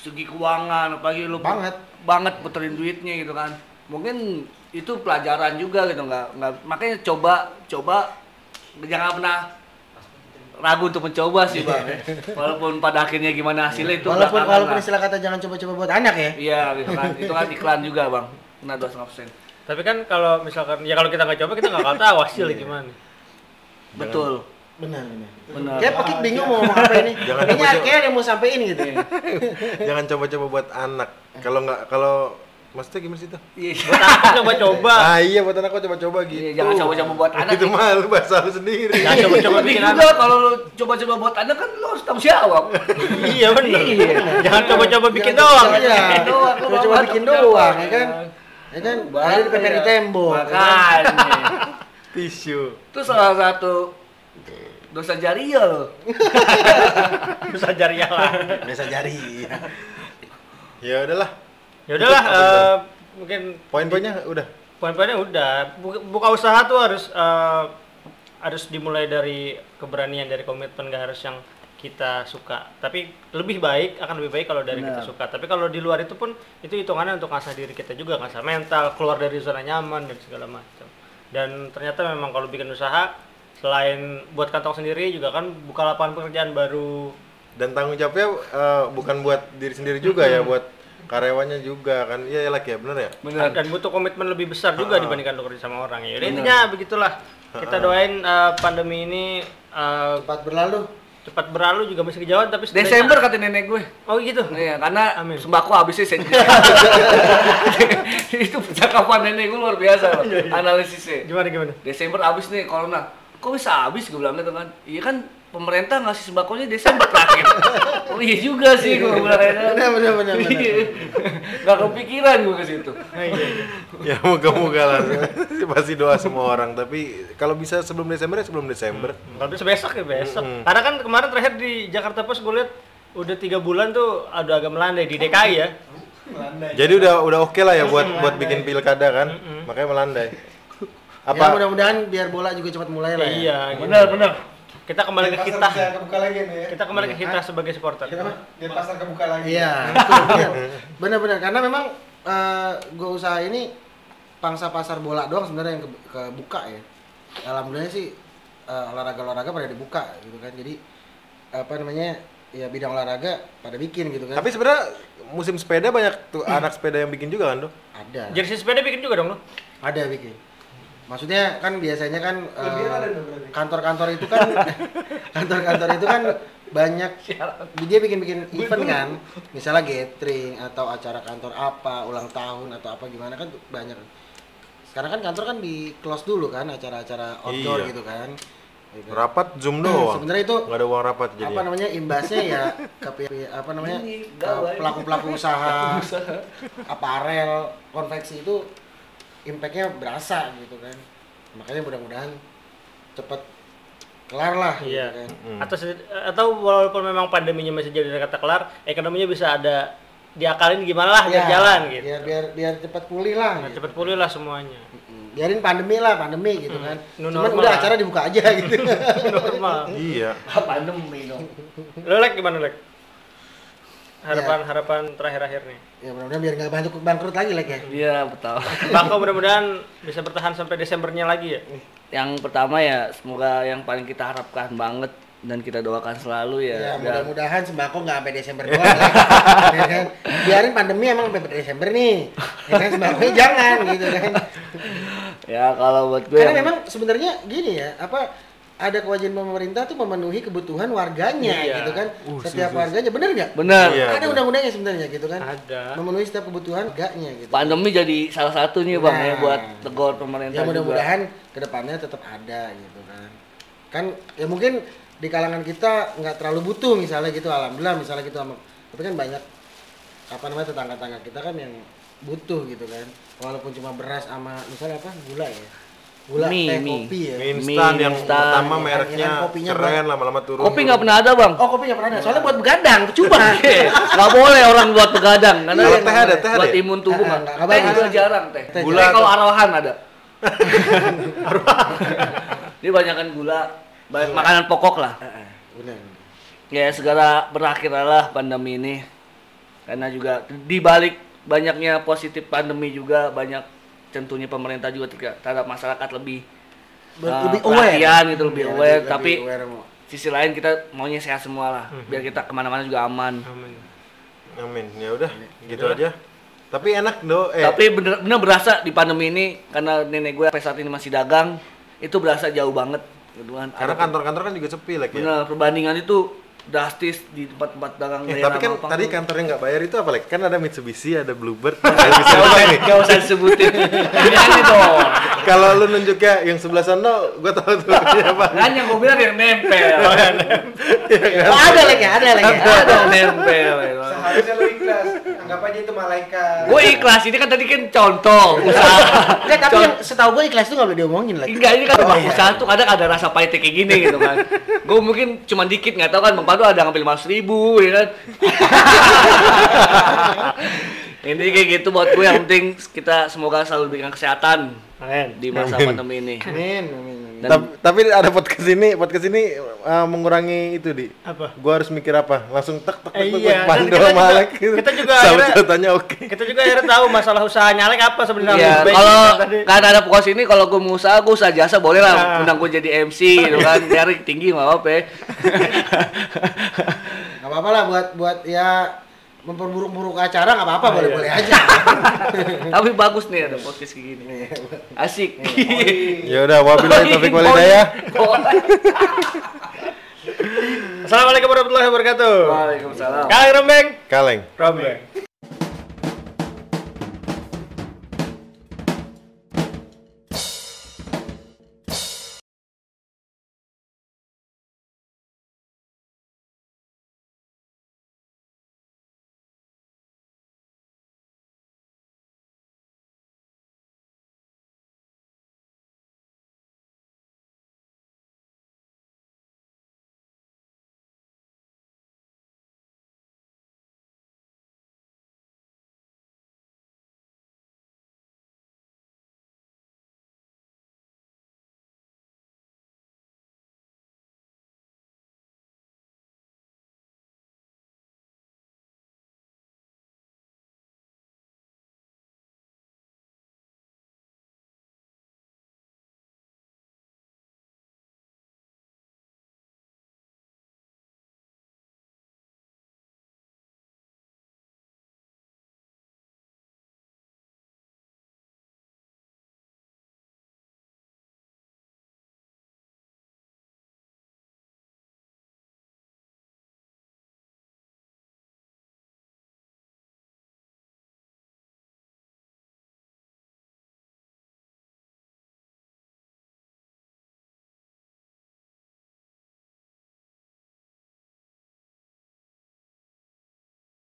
segi keuangan apalagi lu Banget. banget puterin duitnya gitu kan. Mungkin itu pelajaran juga gitu nggak nggak makanya coba coba jangan pernah ragu untuk mencoba sih bang. Walaupun pada akhirnya gimana hasilnya itu walaupun walaupun lah. istilah kata jangan coba-coba buat anak ya. Iya gitu kan, itu kan iklan juga bang, kena dua setengah persen. Tapi kan kalau misalkan ya kalau kita nggak coba kita nggak tahu hasilnya gimana. Betul. benar benar Benar. kayak pekik bingung mau ngomong apa ini Jangan kayaknya coba-coba. kayak ada yang mau sampein gitu Jangan coba-coba buat anak. Kalau nggak kalau maksudnya gimana sih tuh? Iya. Buat aku coba-coba. Ah iya buat anak kok coba-coba gitu. Iya, jangan coba-coba buat anak. Itu mah lu bahasa lu sendiri. Jangan coba-coba bikin juga anak. kalau lu coba-coba buat anak kan lu harus tanggung jawab. Iya benar. Jangan coba-coba bikin Jangan doang. coba-coba Bikin Iya. doang, bawa bikin doang, ya kan? Ya kan ada di di tembok ya kan? Makanya. Tisu. Itu salah satu dosa jariah loh. Bisa jariah lah. biasa jari Ya udahlah. Ya udahlah eh, mungkin Poin-poinnya udah. poin-poinnya udah. Buka, buka usaha tuh harus eh, harus dimulai dari keberanian dari komitmen gak harus yang kita suka tapi lebih baik akan lebih baik kalau dari kita Benar. suka tapi kalau di luar itu pun itu hitungannya untuk ngasah diri kita juga ngasah mental keluar dari zona nyaman dan segala macam dan ternyata memang kalau bikin usaha selain buat kantong sendiri juga kan buka lapangan pekerjaan baru Dan tanggung jawabnya eh, bukan buat diri sendiri juga ya, buat karyawannya juga kan. Iya ya Lak ya, bener ya? Benar. dan butuh komitmen lebih besar juga Ah. dibandingkan lo kerja sama orang ya intinya begitulah kita doain eh, pandemi ini eh, cepat berlalu cepat berlalu juga masih kejauhan tapi Desember kata nenek gue. oh gitu Iya, karena Amin. sembako habisnya sen. itu percakapan nenek gue luar biasa loh, analisisnya. gimana gimana Desember habis nih corona. Kok bisa habis gue bilang gitu kan? Iya kan pemerintah ngasih sembakonya Desember terakhir. oh iya juga sih gue bilang ya. Benar, benar, benar. Iya. Gak kepikiran gue ke situ. Oh, iya, iya. ya moga-moga lah. Pasti doa semua orang, tapi kalau bisa sebelum Desember ya sebelum Desember. kalau bisa besok ya besok Mm-mm. karena kan kemarin terakhir di Jakarta Post gue lihat udah tiga bulan tuh ada agak melandai di DKI ya Jadi udah udah oke lah ya buat buat bikin pilkada kan. Makanya melandai. ya Apa mudah-mudahan biar bola juga cepat mulai lah ya iya gitu. Benar, benar. Kita kembali ke kita bisa kebuka lagi nih ya. kita kembali ke kita sebagai supporter. Biar pasar kebuka lagi. iya benar-benar karena memang eh, gue usaha ini pangsa pasar bola doang sebenarnya yang ke- kebuka ya. Alhamdulillah sih eh, olahraga-olahraga pada dibuka gitu kan. Jadi apa namanya ya bidang olahraga pada bikin gitu kan. Tapi sebenarnya musim sepeda banyak tuh anak sepeda yang bikin juga kan tuh. ada. Jersey sepeda bikin juga dong lo ada bikin maksudnya kan biasanya kan eh, dong berarti. kantor-kantor itu kan kantor-kantor itu kan banyak dia bikin-bikin event kan misalnya gathering atau acara kantor apa ulang tahun atau apa gimana kan banyak sekarang kan kantor kan di close dulu kan acara-acara outdoor Iya. gitu kan Gitu. Rapat zoom doang. sebenarnya itu nggak ada uang rapat jadi. apa namanya imbasnya ya ke apa namanya pelaku-pelaku usaha aparel konveksi itu impactnya berasa gitu kan makanya mudah-mudahan cepet kelar lah Iya. gitu kan Atau se- atau walaupun memang pandeminya masih jadi kata kelar, ekonominya bisa ada diakalin gimana lah biar Ya, jalan gitu. biar biar biar cepat pulih lah Nah, gitu. cepet pulih lah semuanya. Biarin pandemi lah pandemi gitu kan New cuman normal udah acara dibuka aja gitu Normal. Iya. pandemi dong Lo lek gimana lek? Harapan harapan terakhir-akhir nih. ya mudah-mudahan biar nggak bantu bangkrut lagi lah ya. Iya betul. Bako mudah-mudahan bisa bertahan sampai Desembernya lagi ya. yang pertama ya semoga yang paling kita harapkan banget dan kita doakan selalu ya, ya biar- mudah-mudahan sembako nggak sampai Desember doang ya kan? Biarin pandemi emang sampai Desember nih. Ya kan sembako jangan gitu kan. Ya kalau buat gue karena yang- memang sebenarnya gini ya apa ada kewajiban pemerintah tuh memenuhi kebutuhan warganya Iya. gitu kan? Setiap warganya bener nggak? Bener. Iya. ada undang-undangnya sebenarnya gitu kan? Ada. memenuhi setiap kebutuhan warganya gitu. Pandemi jadi salah satunya bang ya Nah. buat tegur pemerintah ya mudah-mudahan ke depannya tetap ada gitu kan. Kan ya mungkin di kalangan kita nggak terlalu butuh misalnya gitu alhamdulillah misalnya gitu sama tapi kan banyak apa namanya tetangga-tetangga kita kan yang butuh gitu kan. Walaupun cuma beras sama misalnya apa gula ya gula Mie, teh mie. kopi ya. Mie Mie instan yang instan. pertama mereknya kopinya keren lama-lama turun. kopi nggak pernah ada bang? Oh kopi nggak pernah ada. Soalnya buat begadang coba nggak boleh orang buat begadang. Karena Kalau yang teh ada, teh ada buat ya? imun tubuh Ah, nggak nggak- teh juga jarang teh. Teh gula jarang. kalau arahan ada. Ini banyakan gula banyak makanan pokok lah. Ah, ah, benar ya segera berakhirlah pandemi ini. Karena juga di balik banyaknya positif pandemi juga banyak tentunya pemerintah juga tidak terhadap masyarakat lebih lebih aware. perhatian gitu lebih Iya, aware lebih tapi aware mau. sisi lain kita maunya sehat semua lah biar kita ke mana-mana juga aman Amin. Amin. Ya udah, gitu aja. Tapi enak do. Eh, tapi bener, bener berasa di pandemi ini karena nenek gue sampai saat ini masih dagang itu berasa jauh banget kan. karena kantor-kantor kan juga sepi lagi ya. bener perbandingan itu drastis di tempat-tempat dagang Eh, daerah tapi kan Mampang tadi tuh. kantor yang nggak bayar itu apa lagi? Kan ada Mitsubishi, ada Bluebird, ada bisa apa nih? Gak usah disebutin. Ini aja dong. Kalau lu nunjuknya yang sebelah sana, gua tahu tuh siapa. Kan yang gue bilang yang nempel. Oh, ada lagi ada lagi Ada yang nempel. Seharusnya lu ikhlas. Anggap aja itu malaikat. Gue ikhlas ini kan tadi kan contoh usaha. Enggak, tapi yang setahu gue ikhlas itu nggak boleh diomongin lagi. Enggak, ini kan Oh, iya. usaha tuh kadang ada rasa pahitnya kayak gini gitu kan. Gue mungkin cuma dikit nggak tahu kan bang Padu ada ngambil lima ribu ya kan. ini kayak gitu buat gue yang penting kita semoga selalu diberikan kesehatan Amin. di masa pandemi ini. Amin, amin, amin. Dan- Tapi, tapi ada podcast ini, podcast ini uh, mengurangi itu di. Apa? Gua harus mikir apa? Langsung tek tek tek Eh, tek, iya, Pando kita juga- Malek gitu. kita juga akhirnya- tanya oke. Kita juga akhirnya tahu masalah usaha nyalek apa sebenarnya. Iya, kalau kan ada pokok ini kalau gue mau usaha, gue usaha jasa boleh lah Nah. undang gue jadi MC gitu kan, nyari tinggi nggak apa-apa. ya. Nggak apa-apa lah buat buat ya memperburuk-buruk acara nggak apa-apa boleh-boleh aja. Tapi bagus nih ada podcast kayak gini, asik. Ya udah, wabillahi taufiq walhidayah. Assalamualaikum warahmatullahi wabarakatuh. Waalaikumsalam. Kang Rombeng. Kaleng. Rombeng.